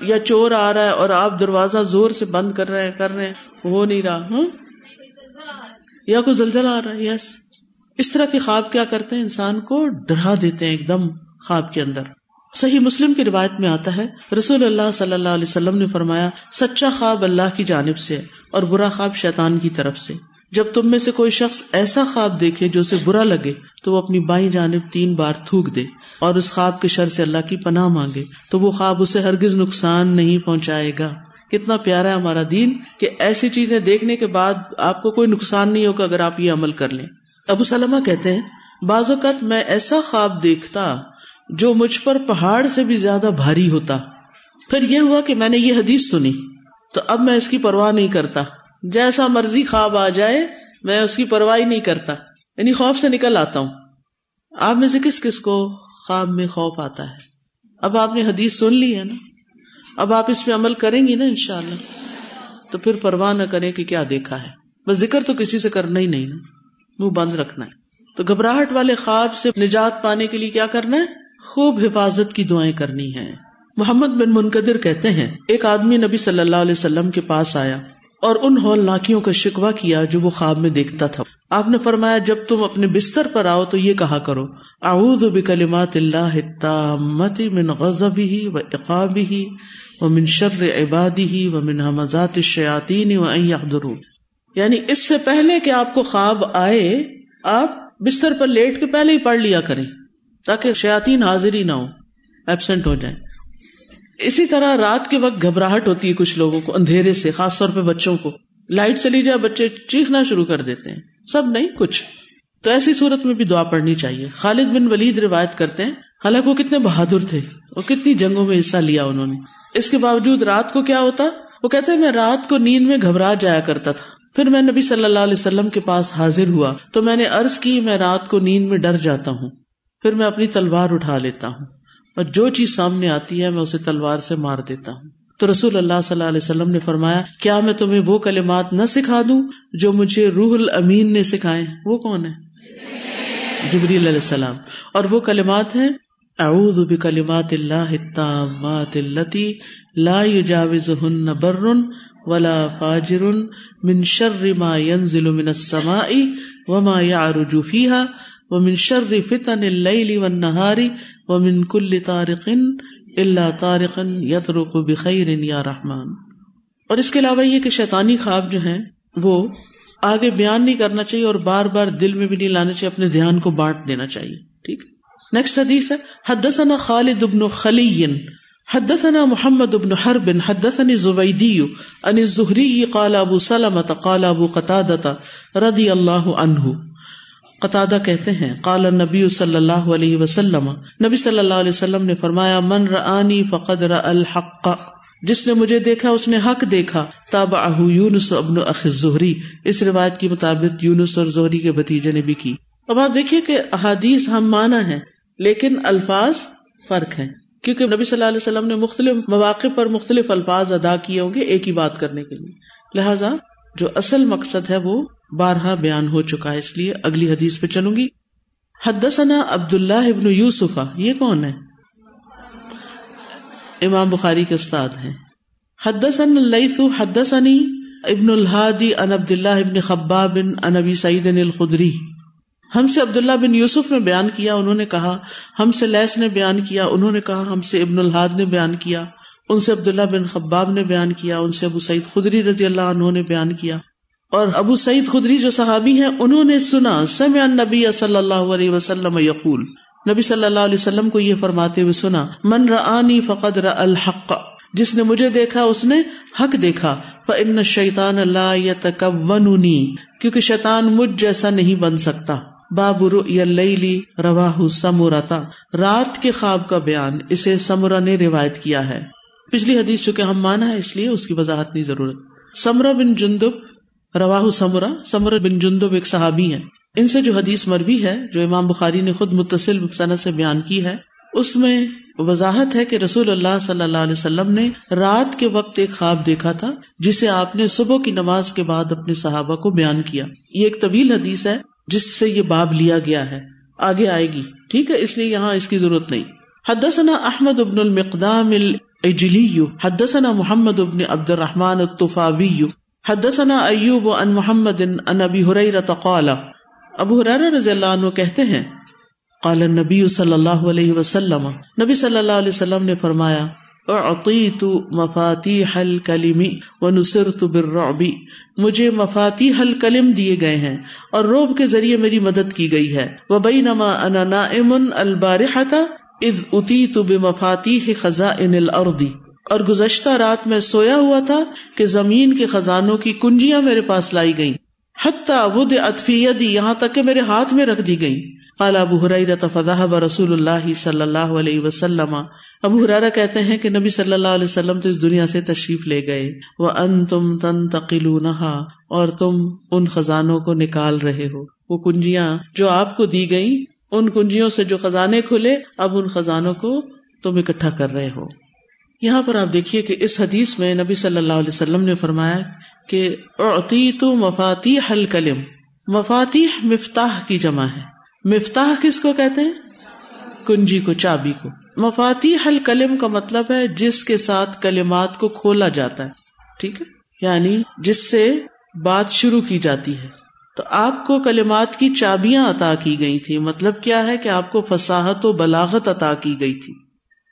S1: یا چور آ رہا ہے اور آپ دروازہ زور سے بند کر رہے ہیں، کر رہے ہیں، ہو نہیں رہا۔ ہوں یا کوئی زلزلہ آ رہا ہے؟ یس اس طرح کے خواب کیا کرتے ہیں؟ انسان کو ڈرا دیتے ہیں ایک دم۔ خواب کے اندر۔ صحیح مسلم کی روایت میں آتا ہے، رسول اللہ صلی اللہ علیہ وسلم نے فرمایا، سچا خواب اللہ کی جانب سے اور برا خواب شیطان کی طرف سے۔ جب تم میں سے کوئی شخص ایسا خواب دیکھے جو اسے برا لگے، تو وہ اپنی بائیں جانب تین بار تھوک دے اور اس خواب کے شر سے اللہ کی پناہ مانگے۔ تو وہ خواب اسے ہرگز نقصان نہیں پہنچائے گا۔ کتنا پیارا ہے ہمارا دین کہ ایسی چیزیں دیکھنے کے بعد آپ کو کوئی نقصان نہیں ہوگا اگر آپ یہ عمل کر لیں۔ ابو سلمہ کہتے ہیں، بعض اوقات میں ایسا خواب دیکھتا جو مجھ پر پہاڑ سے بھی زیادہ بھاری ہوتا۔ پھر یہ ہوا کہ میں نے یہ حدیث سنی۔ تو اب میں اس کی پرواہ نہیں کرتا۔ جیسا مرضی خواب آ جائے، میں اس کی پرواہ نہیں کرتا۔ یعنی خوف سے نکل آتا ہوں۔ آپ میں سے کس کس کو خواب میں خوف آتا ہے؟ اب آپ نے حدیث سن لی ہے نا۔ اب آپ اس پہ عمل کریں گی نا ان شاء اللہ تو پھر پرواہ نہ کریں کہ کیا دیکھا ہے۔ بس ذکر تو کسی سے کرنا ہی نہیں نا۔ منہ بند رکھنا ہے۔ تو گھبراہٹ والے خواب سے نجات پانے کے لیے کیا کرنا ہے؟ خوب حفاظت کی دعائیں کرنی ہے محمد بن منقدر کہتے ہیں، ایک آدمی نبی صلی اللہ علیہ وسلم کے پاس آیا اور ان ہولناکیوں کا شکوا کیا جو وہ خواب میں دیکھتا تھا۔ آپ نے فرمایا، جب تم اپنے بستر پر آؤ تو یہ کہا کرو، اعوذ بکلمات اللہ التامت من غضبه و اقابه ومن شر عباده ومن همزات الشیاطین وان يحضرون یعنی اس سے پہلے کہ آپ کو خواب آئے، آپ بستر پر لیٹ کے پہلے ہی پڑھ لیا کریں۔ تاکہ شیاطین حاضر ہی نہ ہو ایبسنٹ ہو جائیں۔ اسی طرح رات کے وقت گھبراہٹ ہوتی ہے کچھ لوگوں کو، اندھیرے سے، خاص طور پہ بچوں کو۔ لائٹ چلی جائے، بچے چیخنا شروع کر دیتے ہیں۔ سب نہیں، کچھ۔ تو ایسی صورت میں بھی دعا پڑنی چاہیے۔ خالد بن ولید روایت کرتے ہیں، حالانکہ وہ کتنے بہادر تھے وہ کتنی جنگوں میں حصہ لیا انہوں نے۔ اس کے باوجود رات کو کیا ہوتا؟ وہ کہتے میں رات کو نیند میں گھبرا جایا کرتا تھا۔ پھر میں نبی صلی اللہ علیہ وسلم کے پاس حاضر ہوا، تو میں نے ارض کی، میں رات کو نیند میں ڈر جاتا ہوں۔ پھر میں اپنی تلوار اٹھا لیتا ہوں اور جو چیز سامنے آتی ہے میں اسے تلوار سے مار دیتا ہوں۔ تو رسول اللہ صلی اللہ علیہ وسلم نے فرمایا، کیا میں تمہیں وہ کلمات نہ سکھا دوں جو مجھے روح الامین نے سکھائے؟ وہ کون ہے؟ جبریل علیہ السلام۔ اور وہ کلمات ہیں، اعوذ بکلمات اللہ التامات اللتی لا يجاوزهن بر ولا فاجر من شر ما ينزل من السماء وما يعرج فيها ومن شر فتن اللیل والنہار ومن کل طارق الا طارق یترق بخیر یا رحمان اور اس کے علاوہ یہ کہ شیطانی خواب جو ہیں، وہ آگے بیان نہیں کرنا چاہیے اور بار بار دل میں بھی نہیں لانا چاہیے، اپنے دھیان کو بانٹ دینا چاہیے، ٹھیک۔ نیکسٹ حدیث ہے، حدثنا خالد ابن خلی حدثنا محمد ابن حرب حدثني زبیدی ان الزہری قال ابو سلمة قال ابو قتادة رضی اللہ عنہ۔ قطع کہتے ہیں کالا نبی صلی اللہ علیہ وسلم۔ نبی صلی اللہ علیہ وسلم نے فرمایا، من رانی فقد الحق جس نے مجھے دیکھا، اس نے حق دیکھا۔ تاب یونس ابن زہری اس روایت کے مطابق یونس اور زہری کے بتیجے نے بھی کی۔ اب آپ دیکھیے کہ احادیث ہم مانا ہے لیکن الفاظ فرق ہے کیونکہ نبی صلی اللہ علیہ وسلم نے مختلف مواقع پر مختلف الفاظ ادا کیے ہوں گے ایک ہی بات کرنے کے لیے۔ لہذا جو اصل مقصد ہے وہ بارہا بیان ہو چکا ہے، اس لیے اگلی حدیث پہ چلوں گی۔ حدثنا عبد اللہ ابن یوسفا یہ کون ہے؟ امام بخاری کے استاد ہیں۔ حدثن اللیث حدثنی ابن الحادی ان عبد اللہ ابن خباب ان ابی سعید الخدری۔ ہم سے عبداللہ بن یوسف نے بیان کیا، انہوں نے کہا، ہم سے لیس نے بیان کیا، انہوں نے کہا، ہم سے ابن الحاد نے بیان کیا، ان سے عبداللہ بن خباب نے بیان کیا، ان سے ابو سعید خدری رضی اللہ عنہ نے بیان کیا۔ اور ابو سعید خدری جو صحابی ہیں، انہوں نے سنا، سمع نبی صلی اللہ علیہ وسلم یقول۔ نبی صلی اللہ علیہ وسلم کو یہ فرماتے ہوئے سنا، من رآنی فقد رأى الحق۔ جس نے مجھے دیکھا، اس نے حق دیکھا۔ فإن الشیطان لا يتکوننی کیونکہ شیطان مجھ جیسا نہیں بن سکتا۔ باب رؤی اللیلی رواہ سمورتا رات کے خواب کا بیان، اسے سمرا نے روایت کیا ہے۔ پچھلی حدیث چونکہ ہم مانا ہے، اس لیے اس کی وضاحت نہیں ضرورت۔ سمرا بن جندب روا سمرا سمر بن جندب ایک صحابی ہیں۔ ان سے جو حدیث مربی ہے، جو امام بخاری نے خود متصل صنعت سے بیان کی ہے، اس میں وضاحت ہے کہ رسول اللہ صلی اللہ علیہ وسلم نے رات کے وقت ایک خواب دیکھا تھا، جسے آپ نے صبح کی نماز کے بعد اپنے صحابہ کو بیان کیا۔ یہ ایک طویل حدیث ہے، جس سے یہ باب لیا گیا ہے۔ آگے آئے گی۔ ٹھیک ہے، اس لیے یہاں اس کی ضرورت نہیں۔ حدثنا احمد ابن المقدام الاجلی حدثنا محمد ابن عبد الرحمن الطفاوی حدثنا ایوب ان محمد ان ابی حریرہ قال، ابو حریرہ رضی اللہ عنہ کہتے ہیں، قال النبی صلی اللہ علیہ وسلم، نبی صلی اللہ علیہ وسلم نے فرمایا، اعطیت مفاتیح الکلم ونصرت بالرعب، مجھے مفاتیح الکلم دیے گئے ہیں اور روب کے ذریعے میری مدد کی گئی ہے۔ وبینما انا نائم البارحة اذ اتیت بمفاتیح خزائن الارض۔ اور گزشتہ رات میں سویا ہوا تھا کہ زمین کے خزانوں کی کنجیاں میرے پاس لائی گئی یہاں تک کہ میرے ہاتھ میں رکھ دی گئی کالا ابو ابو رسول اللہ صلی اللہ علیہ وسلم۔ ابو حرارا کہتے ہیں کہ نبی صلی اللہ علیہ وسلم تو اس دنیا سے تشریف لے گئے۔ وہ ان تم تن تقیل اور تم ان خزانوں کو نکال رہے ہو۔ وہ کنجیاں جو آپ کو دی گئی ان کنجیوں سے جو خزانے کھلے، اب ان خزانوں کو تم اکٹھا کر رہے ہو۔ یہاں پر آپ دیکھیے کہ اس حدیث میں نبی صلی اللہ علیہ وسلم نے فرمایا کہ اعطی تو مفاتی حل کلم مفاتی مفتاح کی جمع ہے۔ مفتاح کس کو کہتے ہیں؟ کنجی کو، چابی کو۔ مفاتی حل کلم کا مطلب ہے جس کے ساتھ کلمات کو کھولا جاتا ہے۔ ٹھیک ہے؟ یعنی جس سے بات شروع کی جاتی ہے۔ تو آپ کو کلمات کی چابیاں عطا کی گئی تھی مطلب کیا ہے کہ آپ کو فساحت و بلاغت عطا کی گئی تھی۔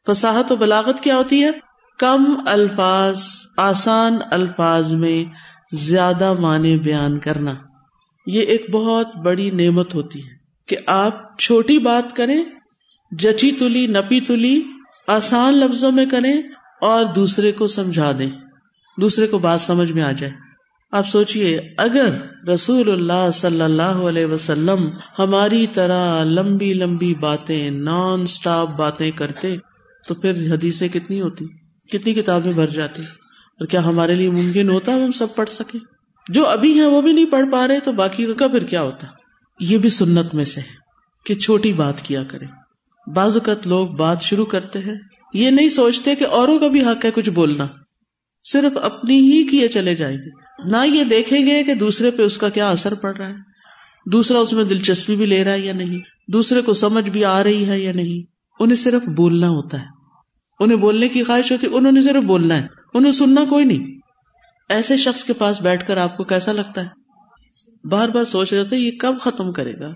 S1: فساحت و بلاغت کیا ہوتی ہے؟ کم الفاظ، آسان الفاظ میں زیادہ معنی بیان کرنا۔ یہ ایک بہت بڑی نعمت ہوتی ہے کہ آپ چھوٹی بات کریں، جچی تلی، نپی تلی، آسان لفظوں میں کریں اور دوسرے کو سمجھا دیں۔ دوسرے کو بات سمجھ میں آ جائے۔ آپ سوچیے اگر رسول اللہ صلی اللہ علیہ وسلم ہماری طرح لمبی لمبی باتیں نان اسٹاپ باتیں کرتے تو پھر حدیثیں کتنی ہوتی؟ کتنی کتابیں بھر جاتی؟ اور کیا ہمارے لیے ممکن ہوتا ہم سب پڑھ سکیں؟ جو ابھی ہیں وہ بھی نہیں پڑھ پا رہے، تو باقی کا پھر کیا ہوتا؟ یہ بھی سنت میں سے ہے کہ چھوٹی بات کیا کرے بعض اوقات لوگ بات شروع کرتے ہیں، یہ نہیں سوچتے کہ اوروں کا بھی حق ہے کچھ بولنا۔ صرف اپنی ہی کیے چلے جائیں گے۔ نہ یہ دیکھیں گے کہ دوسرے پہ اس کا کیا اثر پڑ رہا ہے۔ دوسرا اس میں دلچسپی بھی لے رہا ہے یا نہیں؟ دوسرے کو سمجھ بھی آ رہی ہے یا نہیں؟ انہیں صرف بولنا ہوتا ہے۔ انہیں بولنے کی خواہش ہوتی، انہوں نے صرف بولنا ہے انہیں سننا کوئی نہیں۔ ایسے شخص کے پاس بیٹھ کر آپ کو کیسا لگتا ہے؟ بار بار سوچ رہے تھے، یہ کب ختم کرے گا؟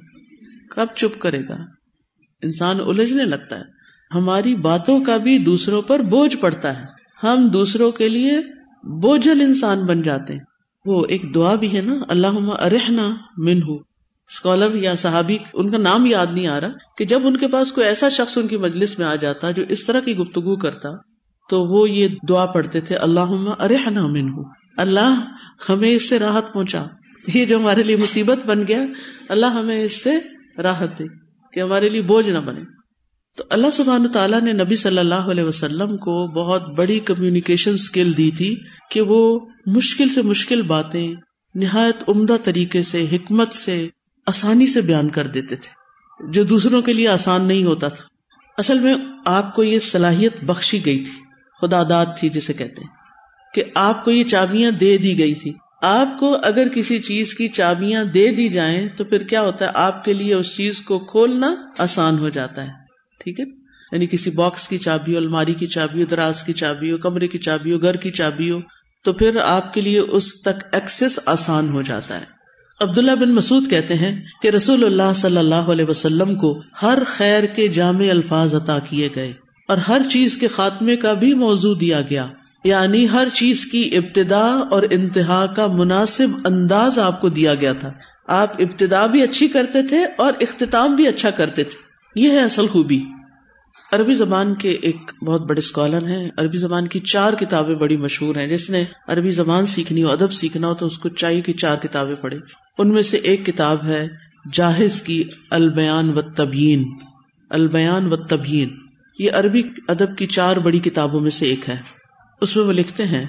S1: کب چپ کرے گا؟ انسان الجھنے لگتا ہے۔ ہماری باتوں کا بھی دوسروں پر بوجھ پڑتا ہے۔ ہم دوسروں کے لیے بوجھل انسان بن جاتے ہیں۔ وہ ایک دعا بھی ہے نا اللہ ارحنا من اسکالر یا صحابی، ان کا نام یاد نہیں آ رہا کہ جب ان کے پاس کوئی ایسا شخص ان کی مجلس میں آ جاتا جو اس طرح کی گفتگو کرتا، تو وہ یہ دعا پڑھتے تھے اللہ ارحنا من ہوں اللہ ہمیں اس سے راحت پہنچا۔ یہ جو ہمارے لیے مصیبت بن گیا، اللہ ہمیں اس سے راحت دے کہ ہمارے لیے بوجھ نہ بنے۔ تو اللہ سبحان تعالیٰ نے نبی صلی اللہ علیہ وسلم کو بہت بڑی کمیونیکیشن اسکل دی تھی کہ وہ مشکل سے مشکل باتیں نہایت عمدہ طریقے سے، حکمت سے آسانی سے بیان کر دیتے تھے، جو دوسروں کے لیے آسان نہیں ہوتا تھا۔ اصل میں آپ کو یہ صلاحیت بخشی گئی تھی، خدا داد تھی جسے کہتے ہیں، کہ آپ کو یہ چابیاں دے دی گئی تھی۔ آپ کو اگر کسی چیز کی چابیاں دے دی جائیں تو پھر کیا ہوتا ہے؟ آپ کے لیے اس چیز کو کھولنا آسان ہو جاتا ہے۔ ٹھیک ہے؟ یعنی کسی باکس کی چابی ہو، الماری کی چابی ہو، دراز کی چابی ہو، کمرے کی چابی ہو، گھر کی چابی ہو، تو پھر آپ کے لیے اس تک ایکسس آسان ہو جاتا ہے۔ عبداللہ بن مسعود کہتے ہیں کہ رسول اللہ صلی اللہ علیہ وسلم کو ہر خیر کے جامع الفاظ عطا کیے گئے اور ہر چیز کے خاتمے کا بھی موضوع دیا گیا۔ یعنی ہر چیز کی ابتدا اور انتہا کا مناسب انداز آپ کو دیا گیا تھا۔ آپ ابتدا بھی اچھی کرتے تھے اور اختتام بھی اچھا کرتے تھے۔ یہ ہے اصل خوبی۔ عربی زبان کے ایک بہت بڑے اسکالر ہیں۔ عربی زبان کی چار کتابیں بڑی مشہور ہیں۔ جس نے عربی زبان سیکھنی ہو، ادب سیکھنا ہو، تو اس کو چاہیے کہ چار کتابیں پڑھے۔ ان میں سے ایک کتاب ہے جاہز کی البیان و تبین البیان و تبین یہ عربی ادب کی چار بڑی کتابوں میں سے ایک ہے۔ اس میں وہ لکھتے ہیں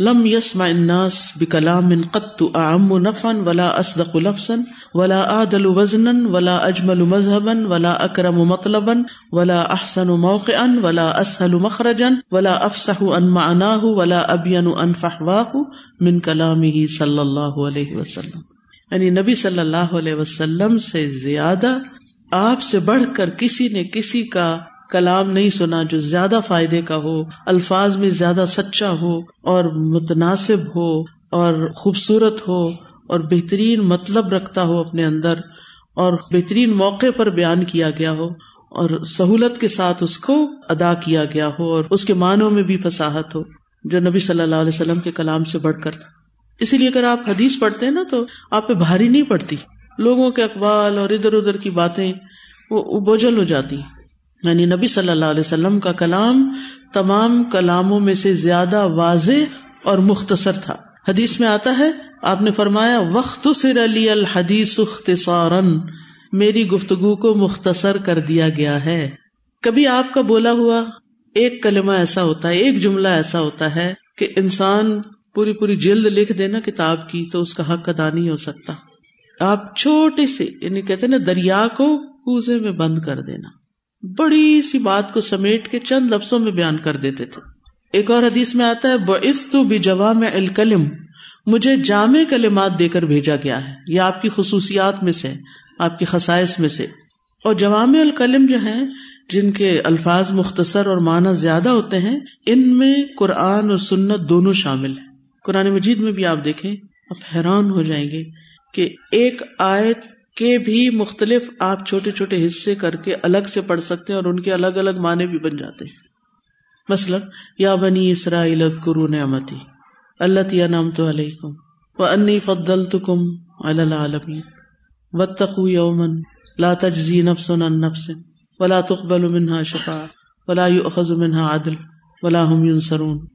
S1: لم يسمع الناس بكلام قط اعم نفعا ولا اصدق لفظا ولا اعدل وزنا ولا اجمل مذهبا ولا اكرم مطلبا ولا احسن موقعا ولا اسهل مخرجا ولا افصح عن معناه ولا ابين عن فحواه من كلامه صلى الله عليه وسلم. یعنی نبی صلی اللہ علیہ وسلم سے زیادہ آپ سے بڑھ کر کسی نے کسی کا کلام نہیں سنا جو زیادہ فائدے کا ہو، الفاظ میں زیادہ سچا ہو اور متناسب ہو اور خوبصورت ہو اور بہترین مطلب رکھتا ہو اپنے اندر اور بہترین موقع پر بیان کیا گیا ہو اور سہولت کے ساتھ اس کو ادا کیا گیا ہو اور اس کے معنوں میں بھی فساحت ہو، جو نبی صلی اللہ علیہ وسلم کے کلام سے بڑھ کر تھا۔ اسی لیے اگر آپ حدیث پڑھتے ہیں نا تو آپ پہ بھاری نہیں پڑتی۔ لوگوں کے اقبال اور ادھر ادھر کی باتیں وہ بوجھل ہو جاتی۔ یعنی نبی صلی اللہ علیہ وسلم کا کلام تمام کلاموں میں سے زیادہ واضح اور مختصر تھا۔ حدیث میں آتا ہے، آپ نے فرمایا وقت سر علی الحدیث میری گفتگو کو مختصر کر دیا گیا ہے۔ کبھی آپ کا بولا ہوا ایک کلمہ ایسا ہوتا ہے، ایک جملہ ایسا ہوتا ہے کہ انسان پوری پوری جلد لکھ دینا کتاب کی تو اس کا حق ادا نہیں ہو سکتا۔ آپ چھوٹے سے یعنی کہتے نا، دریا کو کوزے میں بند کر دینا۔ بڑی سی بات کو سمیٹ کے چند لفظوں میں بیان کر دیتے تھے۔ ایک اور حدیث میں آتا ہے تو بھی جوا میں الکلم مجھے جامع کلمات دے کر بھیجا گیا ہے۔ یہ آپ کی خصوصیات میں سے، آپ کی خسائش میں سے۔ اور جوام الکلم جو ہیں، جن کے الفاظ مختصر اور معنی زیادہ ہوتے ہیں، ان میں قرآن اور سنت دونوں شامل ہیں۔ قرآن مجید میں بھی آپ دیکھیں، آپ حیران ہو جائیں گے کہ ایک آیت کے بھی مختلف آپ چھوٹے چھوٹے حصے کر کے الگ سے پڑھ سکتے ہیں اور ان کے الگ الگ معنی بھی بن جاتے ہیں۔ مثلاً، یا بنی اسرائیل کرو نعمتی اللہ تیا نام تو علیکم و انی فضل کم العالمین۔ و تقو یومن لا تجزی نفس عن نفس ولا تقبل منها شفاء ولا يؤخذ منها عدل ولا هم ينصرون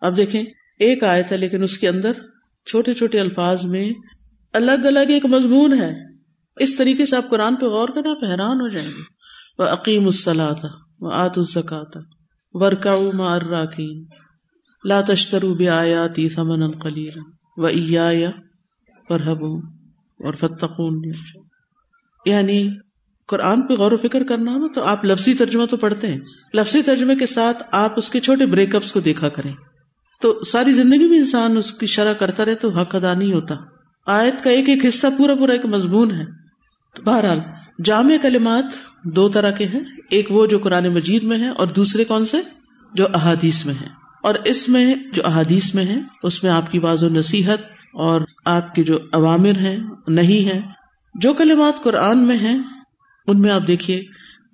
S1: اب دیکھیں، ایک آیت ہے لیکن اس کے اندر چھوٹے چھوٹے الفاظ میں الگ الگ ایک مضمون ہے۔ اس طریقے سے آپ قرآن پہ غور کریں، آپ حیران ہو جائیں گے۔ وہ عقیم الصلاح و آت الزکات ورکا ما الراکین لا تشترو بے آیاتی ثمن قلیلا و ایا فرحبو اور فتقون یعنی قرآن پہ غور و فکر کرنا ہو تو آپ لفظی ترجمہ تو پڑھتے ہیں۔ لفظی ترجمے کے ساتھ آپ اس کے چھوٹے بریک اپس کو دیکھا کریں۔ تو ساری زندگی میں انسان اس کی شرح کرتا رہے تو حق ادا نہیں ہوتا۔ آیت کا ایک ایک حصہ پورا پورا ایک مضمون ہے۔ تو بہرحال، جامع کلمات دو طرح کے ہیں۔ ایک وہ جو قرآن مجید میں ہے اور دوسرے کون سے؟ جو احادیث میں ہے اور اس میں جو احادیث میں ہے اس میں آپ کی باز و نصیحت اور آپ کے جو عوامر ہیں، نہیں ہے جو کلمات قرآن میں ہیں، ان میں آپ دیکھیے۔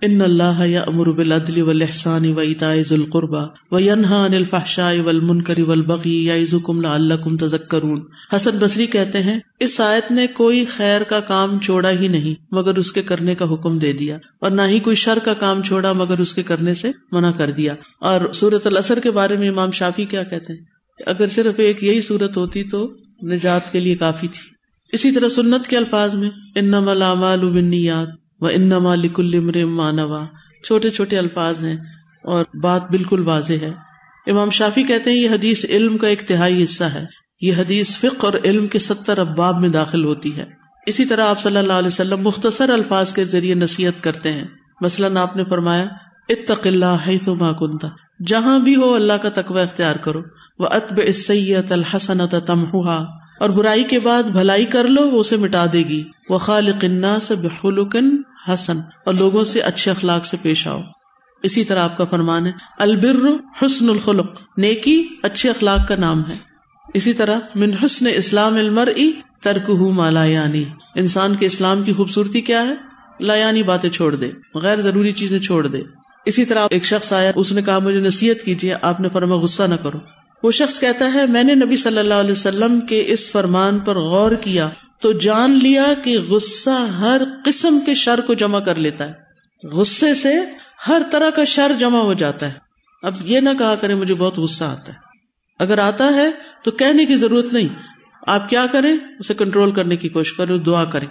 S1: ان اللہ یا امر بالعدل والحسان و اطاء القربا و ینہا عن الفحشاء والمنکر والبغی یعظکم لعلکم تذکرون۔ حسن بصری کہتے ہیں، اس آیت نے کوئی خیر کا کام چھوڑا ہی نہیں، مگر اس کے کرنے کا حکم دے دیا۔ اور نہ ہی کوئی شر کا کام چھوڑا، مگر اس کے کرنے سے منع کر دیا۔ اور سورت الاثر کے بارے میں امام شافی کیا کہتے ہیں؟ اگر صرف ایک یہی صورت ہوتی تو نجات کے لیے کافی تھی۔ اسی طرح سنت کے الفاظ میں، انما الاعمال بالنیات وہ ان مالک المر مانوا چھوٹے چھوٹے الفاظ ہیں اور بات بالکل واضح ہے۔ امام شافی کہتے ہیں یہ حدیث علم کا ایک تہائی حصہ ہے۔ یہ حدیث فق اور علم کے ستر اباب میں داخل ہوتی ہے۔ اسی طرح آپ صلی اللہ علیہ وسلم مختصر الفاظ کے ذریعے نصیحت کرتے ہیں۔ مثلاً آپ نے فرمایا، اتق اللہ ہے تو کنتا جہاں بھی ہو اللہ کا تقوی اختیار کرو۔ وہ اتب اسیت الحسنت تمہا اور برائی کے بعد بھلائی کر لو، وہ اسے مٹا دے گی۔ وہ خالق سے بخلقن حسن اور لوگوں سے اچھے اخلاق سے پیش آؤ۔ اسی طرح آپ کا فرمان ہے، البر حسن الخلق، نیکی اچھے اخلاق کا نام ہے۔ اسی طرح، من حسن اسلام المر ترک مالا یعنی۔ انسان کے اسلام کی خوبصورتی کیا ہے؟ لایانی باتیں چھوڑ دے، غیر ضروری چیزیں چھوڑ دے۔ اسی طرح ایک شخص آیا، اس نے کہا، مجھے نصیحت کیجیے آپ نے فرما، غصہ نہ کرو۔ وہ شخص کہتا ہے، میں نے نبی صلی اللہ علیہ وسلم کے اس فرمان پر غور کیا۔ تو جان لیا کہ غصہ ہر قسم کے شر کو جمع کر لیتا ہے۔ غصے سے ہر طرح کا شر جمع ہو جاتا ہے۔ اب یہ نہ کہا کرے مجھے بہت غصہ آتا ہے۔ اگر آتا ہے تو کہنے کی ضرورت نہیں۔ آپ کیا کریں؟ اسے کنٹرول کرنے کی کوشش کریں دعا کریں۔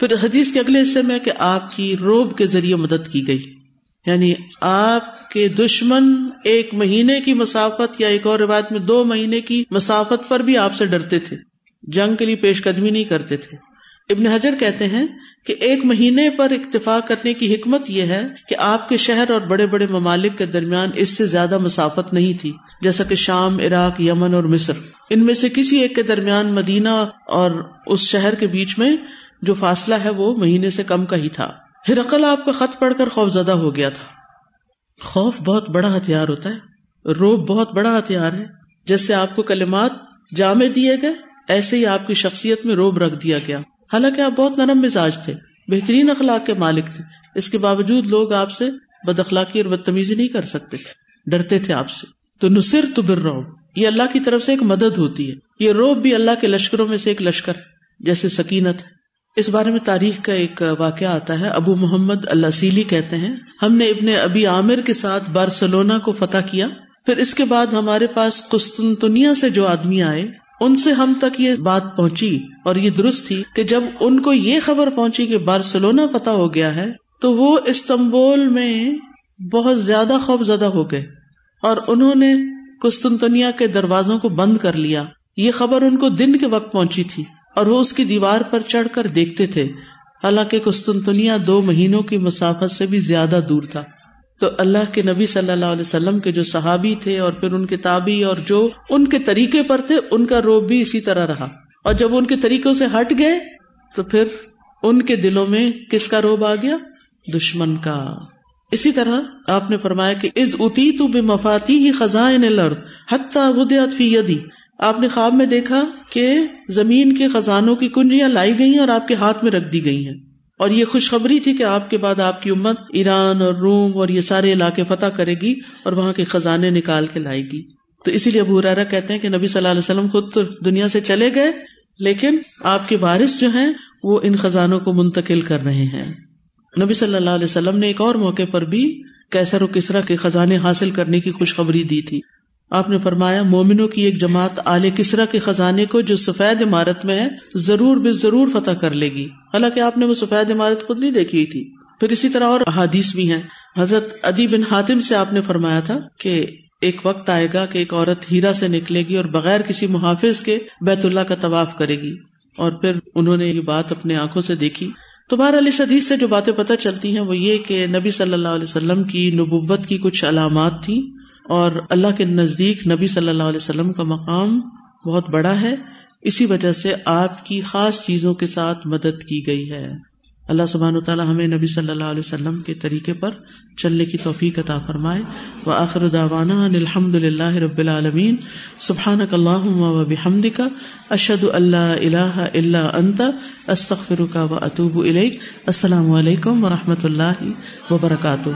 S1: پھر حدیث کے اگلے حصے میں کہ آپ کی روب کے ذریعے مدد کی گئی۔ یعنی آپ کے دشمن ایک مہینے کی مسافت یا ایک اور روایت میں دو مہینے کی مسافت پر بھی آپ سے ڈرتے تھے۔ جنگ کے لیے پیش قدمی نہیں کرتے تھے۔ ابن حجر کہتے ہیں کہ ایک مہینے پر اکتفا کرنے کی حکمت یہ ہے کہ آپ کے شہر اور بڑے بڑے ممالک کے درمیان اس سے زیادہ مسافت نہیں تھی، جیسا کہ شام، عراق، یمن اور مصر۔ ان میں سے کسی ایک کے درمیان مدینہ اور اس شہر کے بیچ میں جو فاصلہ ہے وہ مہینے سے کم کا ہی تھا۔ ہرقل آپ کا خط پڑھ کر خوف زدہ ہو گیا تھا۔ خوف بہت بڑا ہتھیار ہوتا ہے، روب بہت بڑا ہتھیار ہے جیسے آپ کو کلمات جامع دیے گئے۔ ایسے ہی آپ کی شخصیت میں روب رکھ دیا گیا۔ حالانکہ آپ بہت نرم مزاج تھے، بہترین اخلاق کے مالک تھے۔ اس کے باوجود لوگ آپ سے بد اخلاقی اور بدتمیزی نہیں کر سکتے تھے۔ ڈرتے تھے آپ سے۔ تو نصر تو بر روب یہ اللہ کی طرف سے ایک مدد ہوتی ہے۔ یہ روب بھی اللہ کے لشکروں میں سے ایک لشکر جیسے سکینت ہے۔ اس بارے میں تاریخ کا ایک واقعہ آتا ہے۔ ابو محمد اللہ سیلی کہتے ہیں، ہم نے ابن ابی عامر کے ساتھ بارسلونا کو فتح کیا۔ پھر اس کے بعد ہمارے پاس قسطنطنیہ سے جو آدمی آئے ان سے ہم تک یہ بات پہنچی اور یہ درست تھی کہ جب ان کو یہ خبر پہنچی کہ بارسلونا فتح ہو گیا ہے، تو وہ استنبول میں بہت زیادہ خوف زدہ ہو گئے اور انہوں نے قسطنطنیہ کے دروازوں کو بند کر لیا۔ یہ خبر ان کو دن کے وقت پہنچی تھی اور وہ اس کی دیوار پر چڑھ کر دیکھتے تھے۔ حالانکہ قسطنطنیہ دو مہینوں کی مسافت سے بھی زیادہ دور تھا۔ تو اللہ کے نبی صلی اللہ علیہ وسلم کے جو صحابی تھے اور پھر ان کے تابی اور جو ان کے طریقے پر تھے، ان کا روب بھی اسی طرح رہا۔ اور جب ان کے طریقوں سے ہٹ گئے، تو پھر ان کے دلوں میں کس کا روب آ گیا؟ دشمن کا۔ اسی طرح آپ نے فرمایا کہ از اتی تو بے مفاتی ہی خزاں لڑ حتیٰ فی یدی آپ نے خواب میں دیکھا کہ زمین کے خزانوں کی کنجیاں لائی گئی ہیں اور آپ کے ہاتھ میں رکھ دی گئی ہیں۔ اور یہ خوشخبری تھی کہ آپ کے بعد آپ کی امت ایران اور روم اور یہ سارے علاقے فتح کرے گی اور وہاں کے خزانے نکال کے لائے گی۔ تو اسی لیے ابو رارا کہتے ہیں کہ نبی صلی اللہ علیہ وسلم خود تو دنیا سے چلے گئے، لیکن آپ کے وارث جو ہیں وہ ان خزانوں کو منتقل کر رہے ہیں۔ نبی صلی اللہ علیہ وسلم نے ایک اور موقع پر بھی کیسر و کسرا کے خزانے حاصل کرنے کی خوشخبری دی تھی۔ آپ نے فرمایا، مومنوں کی ایک جماعت آل کسرا کے خزانے کو جو سفید عمارت میں ہے، ضرور بے ضرور فتح کر لے گی۔ حالانکہ آپ نے وہ سفید عمارت خود نہیں دیکھی تھی۔ پھر اسی طرح اور احادیث بھی ہیں۔ حضرت ادی بن حاتم سے آپ نے فرمایا تھا کہ ایک وقت آئے گا کہ ایک عورت ہیرا سے نکلے گی اور بغیر کسی محافظ کے بیت اللہ کا طواف کرے گی۔ اور پھر انہوں نے یہ بات اپنے آنکھوں سے دیکھی۔ تو بہر علی حدیث سے جو باتیں پتہ چلتی ہیں وہ یہ کہ نبی صلی اللہ علیہ وسلم کی نبوت کی کچھ علامات تھی اور اللہ کے نزدیک نبی صلی اللہ علیہ وسلم کا مقام بہت بڑا ہے۔ اسی وجہ سے آپ کی خاص چیزوں کے ساتھ مدد کی گئی ہے۔ اللہ سبحان تعالیٰ ہمیں نبی صلی اللہ علیہ وسلم کے طریقے پر چلنے کی توفیق عطا فرمائے۔ و آخر داوانا الحمد للہ رب العالمین۔ سبحان اللہ و بحمد کا اشد اللہ اللہ اللہ انت۔ استخر کا و اطوب السلام علیکم و رحمۃ اللہ وبرکاتہ۔